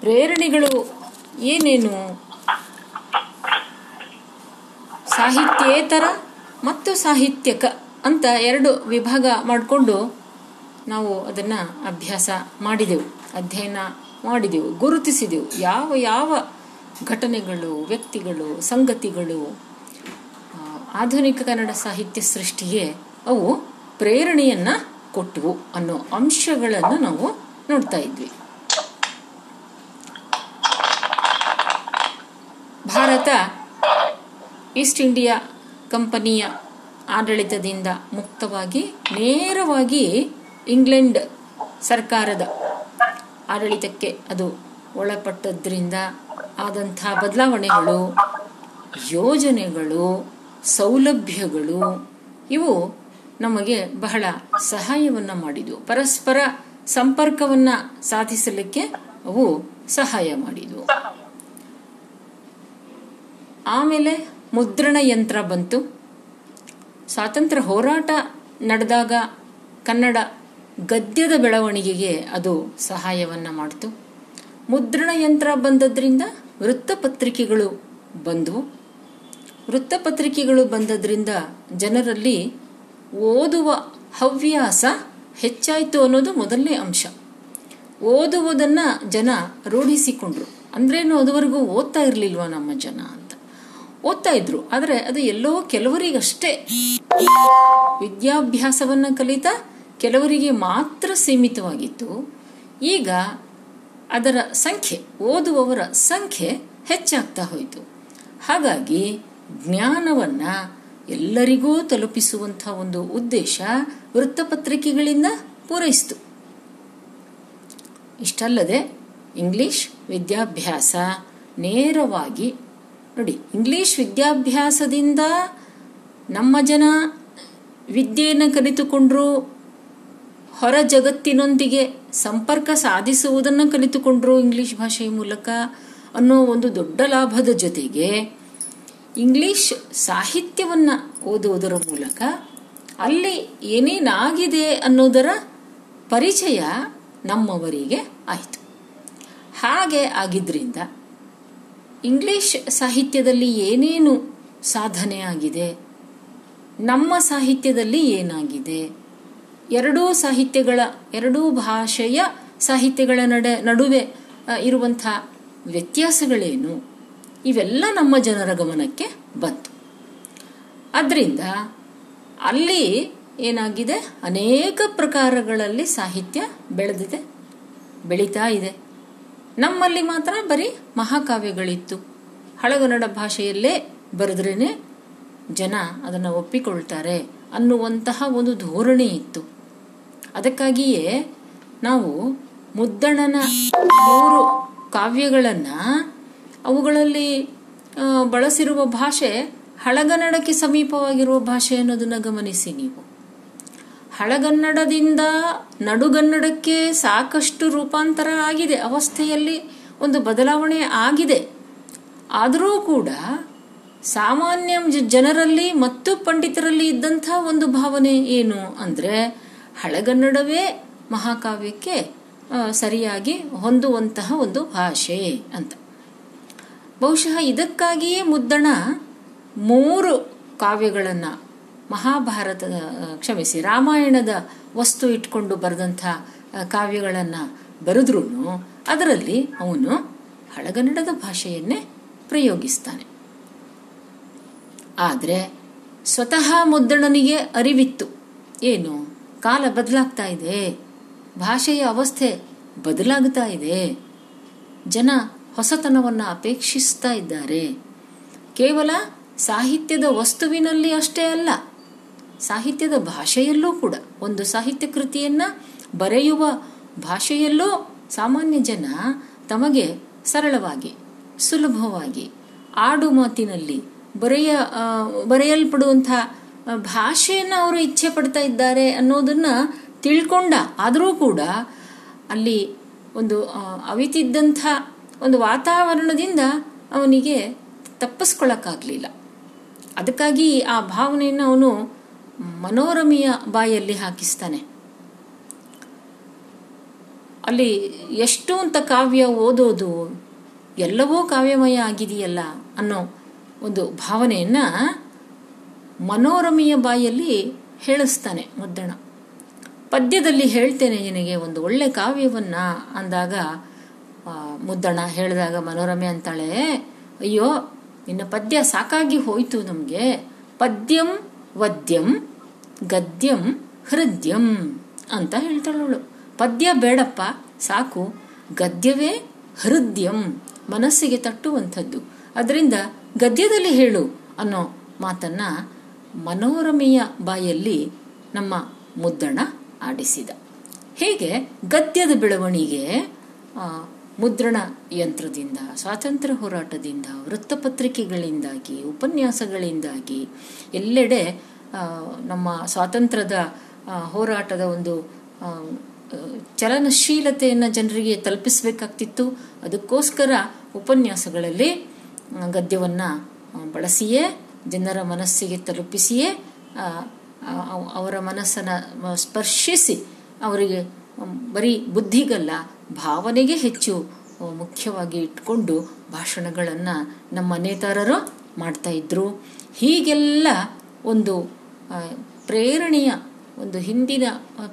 ಪ್ರೇರಣೆಗಳು ಏನೇನು? ಸಾಹಿತ್ಯೇತರ ಮತ್ತು ಸಾಹಿತ್ಯಕ ಅಂತ ಎರಡು ವಿಭಾಗ ಮಾಡಿಕೊಂಡು ನಾವು ಅದನ್ನು ಅಭ್ಯಾಸ ಮಾಡಿದೆವು, ಅಧ್ಯಯನ ಮಾಡಿದೆವು, ಗುರುತಿಸಿದೆವು. ಯಾವ ಯಾವ ಘಟನೆಗಳು, ವ್ಯಕ್ತಿಗಳು, ಸಂಗತಿಗಳು ಆಧುನಿಕ ಕನ್ನಡ ಸಾಹಿತ್ಯ ಸೃಷ್ಟಿಗೆ ಅವು ಪ್ರೇರಣೆಯನ್ನು ಕೊಟ್ಟವು ಅನ್ನೋ ಅಂಶಗಳನ್ನು ನಾವು ನೋಡ್ತಾ ಇದ್ವಿ. ಭಾರತ, ಈಸ್ಟ್ ಇಂಡಿಯಾ ಕಂಪನಿಯ ಆಡಳಿತದಿಂದ ಮುಕ್ತವಾಗಿ ನೇರವಾಗಿ ಇಂಗ್ಲೆಂಡ್ ಸರ್ಕಾರದ ಆಡಳಿತಕ್ಕೆ ಅದು ಒಳಪಟ್ಟದ್ರಿಂದ ಆದಂಥ ಬದಲಾವಣೆಗಳು, ಯೋಜನೆಗಳು, ಸೌಲಭ್ಯಗಳು, ಇವು ನಮಗೆ ಬಹಳ ಸಹಾಯವನ್ನು ಮಾಡಿದವು. ಪರಸ್ಪರ ಸಂಪರ್ಕವನ್ನು ಸಾಧಿಸಲಿಕ್ಕೆ ಅವು ಸಹಾಯ ಮಾಡಿದವು. ಆಮೇಲೆ ಮುದ್ರಣ ಯಂತ್ರ ಬಂತು. ಸ್ವಾತಂತ್ರ್ಯ ಹೋರಾಟ ನಡೆದಾಗ ಕನ್ನಡ ಗದ್ಯದ ಬೆಳವಣಿಗೆಗೆ ಅದು ಸಹಾಯವನ್ನು ಮಾಡಿತು. ಮುದ್ರಣ ಯಂತ್ರ ಬಂದದ್ರಿಂದ ವೃತ್ತಪತ್ರಿಕೆಗಳು ಬಂದವು. ವೃತ್ತಪತ್ರಿಕೆಗಳು ಬಂದದ್ರಿಂದ ಜನರಲ್ಲಿ ಓದುವ ಹವ್ಯಾಸ ಹೆಚ್ಚಾಯಿತು ಅನ್ನೋದು ಮೊದಲನೇ ಅಂಶ. ಓದುವುದನ್ನು ಜನ ರೂಢಿಸಿಕೊಂಡ್ರು. ಅಂದ್ರೇನು, ಅದುವರೆಗೂ ಓದ್ತಾ ಇರಲಿಲ್ವಾ ನಮ್ಮ ಜನ ಓದ್ತಾ ಇದ್ರು. ಆದರೆ ಅದು ಎಲ್ಲೋ ಕೆಲವರಿಗಷ್ಟೇ ವಿದ್ಯಾಭ್ಯಾಸವನ್ನ ಕಲಿತಾ ಕೆಲವರಿಗೆ ಮಾತ್ರ ಸೀಮಿತವಾಗಿತ್ತು. ಈಗ ಅದರ ಸಂಖ್ಯೆ, ಓದುವವರ ಸಂಖ್ಯೆ ಹೆಚ್ಚಾಗ್ತಾ ಹೋಯಿತು. ಹಾಗಾಗಿ ಜ್ಞಾನವನ್ನ ಎಲ್ಲರಿಗೂ ತಲುಪಿಸುವಂಥ ಒಂದು ಉದ್ದೇಶ ವೃತ್ತಪತ್ರಿಕೆಗಳಿಂದ ಪೂರೈಸಿತು. ಇಷ್ಟಲ್ಲದೆ ಇಂಗ್ಲಿಷ್ ವಿದ್ಯಾಭ್ಯಾಸ ನೇರವಾಗಿ ನೋಡಿ, ಇಂಗ್ಲಿಷ್ ವಿದ್ಯಾಭ್ಯಾಸದಿಂದ ನಮ್ಮ ಜನ ವಿದ್ಯೆಯನ್ನು ಕಲಿತುಕೊಂಡ್ರು, ಹೊರ ಜಗತ್ತಿನೊಂದಿಗೆ ಸಂಪರ್ಕ ಸಾಧಿಸುವುದನ್ನು ಕಲಿತುಕೊಂಡ್ರು ಇಂಗ್ಲಿಷ್ ಭಾಷೆಯ ಮೂಲಕ ಅನ್ನೋ ಒಂದು ದೊಡ್ಡ ಲಾಭದ ಜೊತೆಗೆ ಇಂಗ್ಲಿಷ್ ಸಾಹಿತ್ಯವನ್ನು ಓದುವುದರ ಮೂಲಕ ಅಲ್ಲಿ ಏನೇನಾಗಿದೆ ಅನ್ನೋದರ ಪರಿಚಯ ನಮ್ಮವರಿಗೆ ಆಯಿತು. ಹಾಗೆ ಆಗಿದ್ರಿಂದ ಇಂಗ್ಲಿಷ್ ಸಾಹಿತ್ಯದಲ್ಲಿ ಏನೇನು ಸಾಧನೆ ಆಗಿದೆ? ನಮ್ಮ ಸಾಹಿತ್ಯದಲ್ಲಿ ಏನಾಗಿದೆ? ಎರಡೂ ಸಾಹಿತ್ಯಗಳ, ಎರಡೂ ಭಾಷೆಯ ಸಾಹಿತ್ಯಗಳ ನಡೆ, ನಡುವೆ ಇರುವಂಥ ವ್ಯತ್ಯಾಸಗಳೇನು? ಇವೆಲ್ಲ ನಮ್ಮ ಜನರ ಗಮನಕ್ಕೆ ಬಂತು. ಅದರಿಂದ ಅಲ್ಲಿ ಏನಾಗಿದೆ? ಅನೇಕ ಪ್ರಕಾರಗಳಲ್ಲಿ ಸಾಹಿತ್ಯ ಬೆಳೆದಿದೆ, ಬೆಳೀತಾ ಇದೆ. ನಮ್ಮಲ್ಲಿ ಮಾತ್ರ ಬರೀ ಮಹಾಕಾವ್ಯಗಳಿತ್ತು. ಹಳಗನ್ನಡ ಭಾಷೆಯಲ್ಲೇ ಬರೆದ್ರೇನೆ ಜನ ಅದನ್ನು ಒಪ್ಪಿಕೊಳ್ತಾರೆ ಅನ್ನುವಂತಹ ಒಂದು ಧೋರಣೆ ಇತ್ತು. ಅದಕ್ಕಾಗಿಯೇ ನಾವು ಮುದ್ದಣನ ಮೂರು ಕಾವ್ಯಗಳನ್ನು ಅವುಗಳಲ್ಲಿ ಬಳಸಿರುವ ಭಾಷೆ ಹಳಗನ್ನಡಕ್ಕೆ ಸಮೀಪವಾಗಿರುವ ಭಾಷೆ ಅನ್ನೋದನ್ನು ಗಮನಿಸಿ ನೀವು. ಹಳಗನ್ನಡದಿಂದ ನಡುಗನ್ನಡಕ್ಕೆ ಸಾಕಷ್ಟು ರೂಪಾಂತರ ಆಗಿದೆ. ಅವಸ್ಥೆಯಲ್ಲಿ ಒಂದು ಬದಲಾವಣೆ ಆಗಿದೆ. ಆದರೂ ಕೂಡ ಸಾಮಾನ್ಯ ಜನರಲ್ಲಿ ಮತ್ತು ಪಂಡಿತರಲ್ಲಿ ಇದ್ದಂಥ ಒಂದು ಭಾವನೆ ಏನು ಅಂದರೆ ಹಳಗನ್ನಡವೇ ಮಹಾಕಾವ್ಯಕ್ಕೆ ಸರಿಯಾಗಿ ಹೊಂದುವಂತಹ ಒಂದು ಭಾಷೆ ಅಂತ. ಬಹುಶಃ ಇದಕ್ಕಾಗಿಯೇ ಮುದ್ದಣ ಮೂರು ಕಾವ್ಯಗಳನ್ನು ಮಹಾಭಾರತದ ಕ್ಷಮಿಸಿ, ರಾಮಾಯಣದ ವಸ್ತು ಇಟ್ಕೊಂಡು ಬರೆದಂಥ ಕಾವ್ಯಗಳನ್ನು ಬರೆದ್ರೂ ಅದರಲ್ಲಿ ಅವನು ಹಳಗನ್ನಡದ ಭಾಷೆಯನ್ನೇ ಪ್ರಯೋಗಿಸ್ತಾನೆ. ಆದರೆ ಸ್ವತಃ ಮುದ್ದಣನಿಗೆ ಅರಿವಿತ್ತು. ಏನು? ಕಾಲ ಬದಲಾಗ್ತಾ ಇದೆ. ಭಾಷೆಯ ಅವಸ್ಥೆ ಬದಲಾಗ್ತಾ ಇದೆ. ಜನ ಹೊಸತನವನ್ನು ಅಪೇಕ್ಷಿಸ್ತಾ ಇದ್ದಾರೆ. ಕೇವಲ ಸಾಹಿತ್ಯದ ವಸ್ತುವಿನಲ್ಲಿ ಅಷ್ಟೇ ಅಲ್ಲ. ಸಾಹಿತ್ಯದ ಭಾಷೆಯಲ್ಲೂ ಕೂಡ ಒಂದು ಸಾಹಿತ್ಯ ಕೃತಿಯನ್ನ ಬರೆಯುವ ಭಾಷೆಯಲ್ಲೂ ಸಾಮಾನ್ಯ ಜನ ತಮಗೆ ಸರಳವಾಗಿ, ಸುಲಭವಾಗಿ ಆಡು ಮಾತಿನಲ್ಲಿ ಬರೆಯ ಬರೆಯಲ್ಪಡುವಂಥ ಭಾಷೆಯನ್ನು ಅವರು ಇಚ್ಛೆ ಪಡ್ತಾ ಇದ್ದಾರೆ ಅನ್ನೋದನ್ನ ತಿಳ್ಕೊಂಡ ಆದರೂ ಕೂಡ ಅಲ್ಲಿ ಒಂದು ಅವಿತಿದ್ದಂಥ ಒಂದು ವಾತಾವರಣದಿಂದ ಅವನಿಗೆ ತಪ್ಪಿಸ್ಕೊಳ್ಳಕ್ಕಾಗಲಿಲ್ಲ ಅದಕ್ಕಾಗಿ ಆ ಭಾವನೆಯನ್ನು ಅವನು ಮನೋರಮೆಯ ಬಾಯಲ್ಲಿ ಹಾಕಿಸ್ತಾನೆ. ಅಲ್ಲಿ ಎಷ್ಟು ಅಂತ ಕಾವ್ಯ ಓದೋದು ಎಲ್ಲವೂ ಕಾವ್ಯಮಯ ಆಗಿದೆಯಲ್ಲ ಅನ್ನೋ ಒಂದು ಭಾವನೆಯನ್ನು ಮನೋರಮೆಯ ಬಾಯಲ್ಲಿ ಹೇಳಿಸ್ತಾನೆ ಮುದ್ದಣ. ಪದ್ಯದಲ್ಲಿ ಹೇಳ್ತೇನೆ ನಿನಗೆ ಒಂದು ಒಳ್ಳೆ ಕಾವ್ಯವನ್ನ ಅಂದಾಗ ಮುದ್ದಣ ಹೇಳಿದಾಗ ಮನೋರಮೆ ಅಂತಾಳೆ, ಅಯ್ಯೋ, ನಿನ್ನ ಪದ್ಯ ಸಾಕಾಗಿ ಹೋಯ್ತು ನಮಗೆ. ಪದ್ಯಂ ವದ್ಯಂ ಗದ್ಯಂ ಹೃದ್ಯಂ ಅಂತ ಹೇಳ್ತಾಳವಳು ಪದ್ಯ ಬೇಡಪ್ಪ, ಸಾಕು. ಗದ್ಯವೇ ಹೃದ್ಯಂ, ಮನಸ್ಸಿಗೆ ತಟ್ಟುವಂಥದ್ದು. ಅದರಿಂದ ಗದ್ಯದಲ್ಲಿ ಹೇಳು ಅನ್ನೋ ಮಾತನ್ನ ಮನೋರಮೆಯ ಬಾಯಲ್ಲಿ ನಮ್ಮ ಮುದ್ದಣ ಆಡಿಸಿದ. ಹೇಗೆ? ಗದ್ಯದ ಬೆಳವಣಿಗೆ ಮುದ್ರಣ ಯಂತ್ರದಿಂದ, ಸ್ವಾತಂತ್ರ್ಯ ಹೋರಾಟದಿಂದ, ವೃತ್ತಪತ್ರಿಕೆಗಳಿಂದಾಗಿ, ಉಪನ್ಯಾಸಗಳಿಂದಾಗಿ, ಎಲ್ಲೆಡೆ ನಮ್ಮ ಸ್ವಾತಂತ್ರ್ಯದ ಹೋರಾಟದ ಒಂದು ಚಲನಶೀಲತೆಯನ್ನು ಜನರಿಗೆ ತಲುಪಿಸಬೇಕಾಗ್ತಿತ್ತು. ಅದಕ್ಕೋಸ್ಕರ ಉಪನ್ಯಾಸಗಳಲ್ಲಿ ಗದ್ಯವನ್ನು ಬಳಸಿಯೇ, ಜನರ ಮನಸ್ಸಿಗೆ ತಲುಪಿಸಿಯೇ ಅವರ ಮನಸ್ಸನ್ನು ಸ್ಪರ್ಶಿಸಿ ಅವರಿಗೆ ಬರೀ ಬುದ್ಧಿಗಲ್ಲ, ಭಾವನೆಗೆ ಹೆಚ್ಚು ಮುಖ್ಯವಾಗಿ ಇಟ್ಕೊಂಡು ಭಾಷಣಗಳನ್ನು ನಮ್ಮ ನೇತಾರರು ಮಾಡ್ತಾ ಇದ್ರು. ಹೀಗೆಲ್ಲ ಒಂದು ಪ್ರೇರಣೆಯ ಒಂದು ಹಿಂದಿನ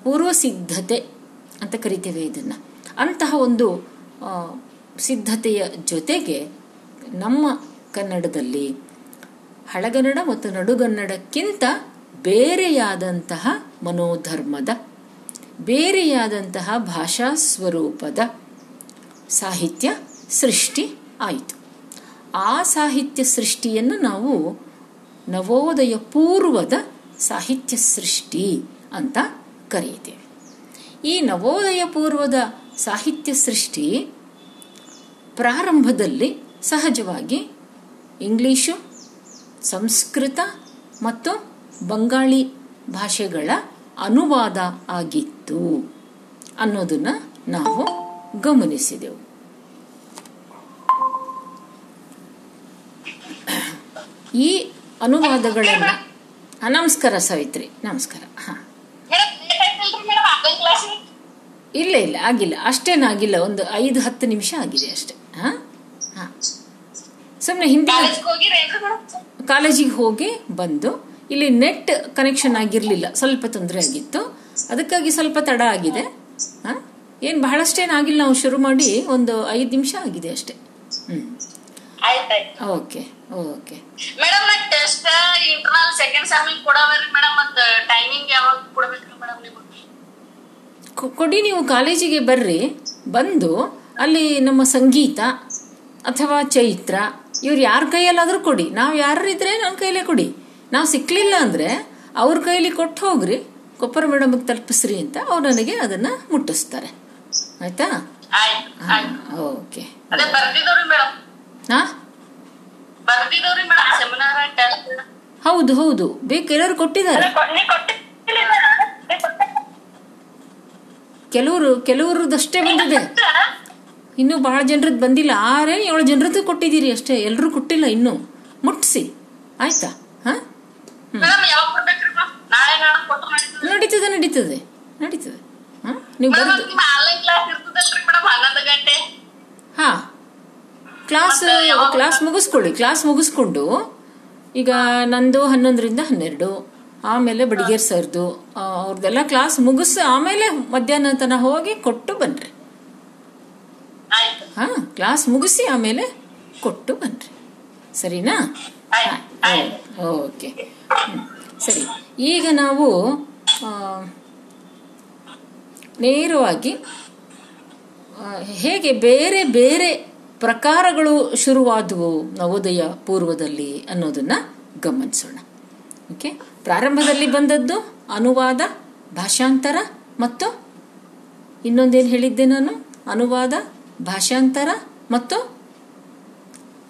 ಪೂರ್ವ ಸಿದ್ಧತೆ ಅಂತ ಕರಿತೇವೆ ಇದನ್ನು. ಅಂತಹ ಒಂದು ಸಿದ್ಧತೆಯ ಜೊತೆಗೆ ನಮ್ಮ ಕನ್ನಡದಲ್ಲಿ ಹಳಗನ್ನಡ ಮತ್ತು ನಡುಗನ್ನಡಕ್ಕಿಂತ ಬೇರೆಯಾದಂತಹ ಮನೋಧರ್ಮದ, ಬೇರೆಯಾದಂತಹ ಭಾಷಾ ಸ್ವರೂಪದ ಸಾಹಿತ್ಯ ಸೃಷ್ಟಿ ಆಯಿತು. ಆ ಸಾಹಿತ್ಯ ಸೃಷ್ಟಿಯನ್ನು ನಾವು ನವೋದಯ ಪೂರ್ವದ ಸಾಹಿತ್ಯ ಸೃಷ್ಟಿ ಅಂತ ಕರೆಯುತ್ತೇವೆ. ಈ ನವೋದಯ ಪೂರ್ವದ ಸಾಹಿತ್ಯ ಸೃಷ್ಟಿ ಪ್ರಾರಂಭದಲ್ಲಿ ಸಹಜವಾಗಿ ಇಂಗ್ಲೀಷು, ಸಂಸ್ಕೃತ ಮತ್ತು ಬಂಗಾಳಿ ಭಾಷೆಗಳ ಅನುವಾದ ಆಗಿತ್ತು ಅನ್ನೋದನ್ನು ನಾವು ಗಮನಿಸಿದೆವು. ಈ ಅನುವಾದಗಳನ್ನು ನಮಸ್ಕಾರ ಸಾವಿತ್ರಿ, ನಮಸ್ಕಾರ, ಹಾಂ. ಇಲ್ಲ ಇಲ್ಲ, ಆಗಿಲ್ಲ ಅಷ್ಟೇನಾಗಿಲ್ಲ ಒಂದು ಐದು, ಹತ್ತು ನಿಮಿಷ ಆಗಿದೆ ಅಷ್ಟೇ, ಹಾಂ ಹಾಂ. ಸುಮ್ಮನೆ ಹಿಂದೆ ಕಾಲೇಜಿಗೆ ಹೋಗಿ ಬಂದು, ಇಲ್ಲಿ ನೆಟ್ ಕನೆಕ್ಷನ್ ಆಗಿರಲಿಲ್ಲ, ಸ್ವಲ್ಪ ತೊಂದರೆ ಆಗಿತ್ತು, ಅದಕ್ಕಾಗಿ ಸ್ವಲ್ಪ ತಡ ಆಗಿದೆ, ಹಾಂ. ಏನು ಬಹಳಷ್ಟೇನಾಗಿಲ್ಲ ನಾವು ಶುರು ಮಾಡಿ ಒಂದು ಐದು ನಿಮಿಷ ಆಗಿದೆ ಅಷ್ಟೇ ಹ್ಞೂ ಆಯ್ತಾಯ್ತು. Okay okay. ಮೇಡಮ್ ನಾ ಟೆಸ್ಟ್ ಇಂಟರ್ನಲ್ ಸೆಕೆಂಡ್ ಸೆಮಿಂಗ್ ಕೊಡವರಿ ಮೇಡಮ್ ಮತ್ತೆ ಟೈಮಿಂಗ್ ಯಾವಾಗ ಕೊಡಬೇಕು ಮೇಡಮ್ ನೀವು? ಕೊಡಿ ನೀವು ಕಾಲೇಜಿಗೆ ಬರ್ರಿ ಬಂದು ಅಲ್ಲಿ ನಮ್ಮ ಸಂಗೀತ ಅಥವಾ ಚೈತ್ರ ಇವ್ರು ಯಾರ ಕೈಯಲ್ಲಾದರೂ ಕೊಡಿ. ನಾವು ಯಾರಿದ್ರೆ ನನ್ನ ಕೈಲೇ ಕೊಡಿ. ನಾವು ಸಿಕ್ಕಲಿಲ್ಲ ಅಂದ್ರೆ ಅವ್ರ ಕೈಲಿ ಕೊಟ್ಟು ಹೋಗ್ರಿ ಕೊಪ್ಪರ ಮೇಡಮ್ಗೆ ತಲುಪಿಸ್ರಿ ಅಂತ ಅವ್ರು ನನಗೆ ಅದನ್ನ ಮುಟ್ಟಿಸ್ತಾರೆ. ಆಯ್ತು? ಓಕೆ. ಹೌದು ಹೌದು. ಬೇಕು ಎಲ್ಲರೂ ಕೊಟ್ಟಿದ್ದಾರೆ. ಕೆಲವರು ಕೆಲವರದಷ್ಟೇ ಬಂದಿದೆ. ಇನ್ನು ಬಹಳ ಜನರದ್ದು ಬಂದಿಲ್ಲ. ಆರೇ ಏಳು ಜನರದ್ದು ಕೊಟ್ಟಿದ್ದೀರಿ ಅಷ್ಟೇ. ಎಲ್ಲರೂ ಕೊಟ್ಟಿಲ್ಲ ಇನ್ನು. ಮುಟ್ಸಿ. ಆಯ್ತಾ? ಹಾ? ನಡೀತದೆ ನಡೀತದೆ. ನಡೀತದೆ. ಹಾ? ನೀವು ಹಾ. Class class ಮುಗಿಸ್ಕೊಳ್ಳಿ. ಕ್ಲಾಸ್ ಮುಗಿಸ್ಕೊಂಡು ಈಗ ನಂದು ಹನ್ನೊಂದರಿಂದ ಹನ್ನೆರಡು. ಆಮೇಲೆ ಬಡಿಗೇರ್ ಸರ್ದು. ಅವ್ರದ್ದೆಲ್ಲ ಕ್ಲಾಸ್ ಮುಗಿಸಿ ಆಮೇಲೆ ಮಧ್ಯಾಹ್ನ ತನಕ ಹೋಗಿ ಕೊಟ್ಟು ಬನ್ರಿ. ಹಾ ಕ್ಲಾಸ್ ಮುಗಿಸಿ ಆಮೇಲೆ ಕೊಟ್ಟು ಬನ್ರಿ. ಸರಿನಾ? ಓಕೆ. ಸರಿ. ಈಗ ನಾವು ನೇರವಾಗಿ ಹೇಗೆ ಬೇರೆ ಬೇರೆ ಪ್ರಕಾರಗಳು ಶುರುವಾದವು ನವೋದಯ ಪೂರ್ವದಲ್ಲಿ ಅನ್ನೋದನ್ನ ಗಮನಿಸೋಣ. ಓಕೆ ಪ್ರಾರಂಭದಲ್ಲಿ ಬಂದದ್ದು ಅನುವಾದ ಭಾಷಾಂತರ ಮತ್ತು ಇನ್ನೊಂದೇನು ಹೇಳಿದ್ದೆ ನಾನು? ಅನುವಾದ ಭಾಷಾಂತರ ಮತ್ತು